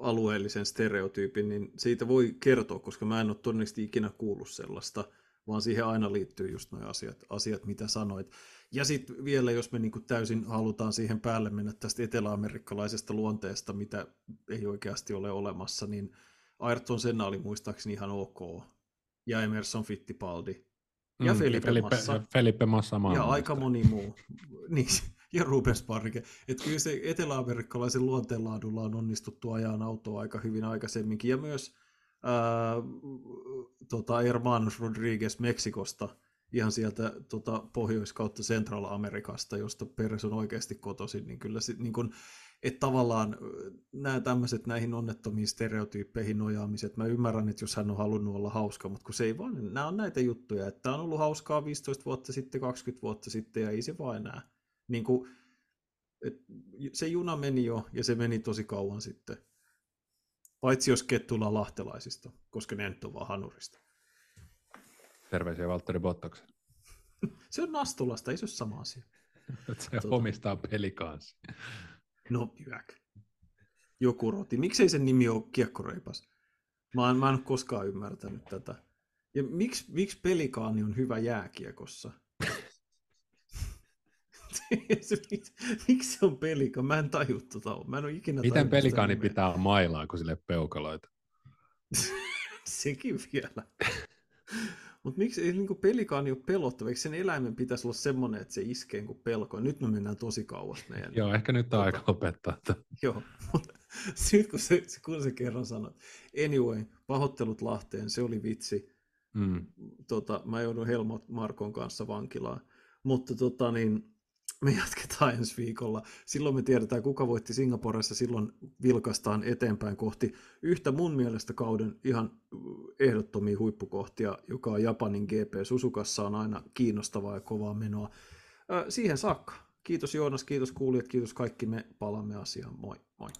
[SPEAKER 2] alueellisen stereotyypin, niin siitä voi kertoa, koska mä en ole todennäköisesti ikinä kuullut sellaista, vaan siihen aina liittyy just nuo asiat, asiat mitä sanoit. Ja sitten vielä, jos me niinku täysin halutaan siihen päälle mennä tästä eteläamerikkalaisesta luonteesta, mitä ei oikeasti ole olemassa, niin Ayrton Senna oli muistaakseni ihan ok. Ja Emerson Fittipaldi. Ja
[SPEAKER 3] Mm,
[SPEAKER 2] Felipe,
[SPEAKER 3] Felipe
[SPEAKER 2] Massa.
[SPEAKER 3] Felipe Massa
[SPEAKER 2] Ja
[SPEAKER 3] maailmanmestari.
[SPEAKER 2] aika moni muu. niin, ja Rubens Barrichello. Että kyllä se eteläamerikkalaisen luonteenlaadulla on onnistuttu ajaa autoa aika hyvin aikaisemminkin. Ja myös ää, tota Hermanos Rodriguez Meksikosta, ihan sieltä tota, Pohjois- kautta Central-Amerikasta, josta Peres on oikeasti kotoisin, niin kyllä sit, niin kun, että tavallaan nämä tämmöiset näihin onnettomiin stereotyyppeihin nojaamiset, mä ymmärrän, että jos hän on halunnut olla hauska, mutta kun se ei vaan, nämä on näitä juttuja, että tämä on ollut hauskaa 15 vuotta sitten, 20 vuotta sitten, ja ei se vaan enää. Niin kuin, et se juna meni jo, ja se meni tosi kauan sitten. Paitsi jos kettuilla lahtelaisista, koska ne nyt on vaan hanurista.
[SPEAKER 3] Terveisiä Valtteri Bottaksen.
[SPEAKER 2] Se on Nastulasta, ei se ole sama asia.
[SPEAKER 3] Se
[SPEAKER 2] Tota.
[SPEAKER 3] omistaa pelikanssi.
[SPEAKER 2] No, jyäk. Joku roti. Miksei sen nimi ole kiekkoreipas? Mä en, mä en ole koskaan ymmärtänyt tätä. Ja miksi, miksi pelikaani on hyvä jääkiekossa? Miksi- se on pelika? Mä en taju tota. Mä en ole ikinä
[SPEAKER 3] Miten pelikaani
[SPEAKER 2] nimeä.
[SPEAKER 3] pitää mailaa, kun sille peukaloita?
[SPEAKER 2] Sekin vielä. Mutta miksi ei niinku pelikaani ole pelottava? Eikö sen eläimen pitäisi olla semmoinen, että se iskee kuin pelko? Nyt me mennään tosi kauas meidän.
[SPEAKER 3] Joo, ehkä nyt on aika lopettaa. Tämä.
[SPEAKER 2] Joo, mutta nyt kun se, kun se kerran sanot. Anyway, pahoittelut Lahteen, se oli vitsi.
[SPEAKER 3] Mm.
[SPEAKER 2] Tota, mä joudun Helmut Markon kanssa vankilaan. Mutta tota, niin, me jatketaan ensi viikolla. Silloin me tiedetään, kuka voitti Singaporessa. Silloin vilkaistaan eteenpäin kohti yhtä mun mielestä kauden ihan ehdottomia huippukohtia, joka on Japanin GP. Susukassa on aina kiinnostavaa ja kovaa menoa. Siihen saakka. Kiitos Joonas, kiitos kuulijat, kiitos kaikki. Me palaamme asiaan. Moi, moi.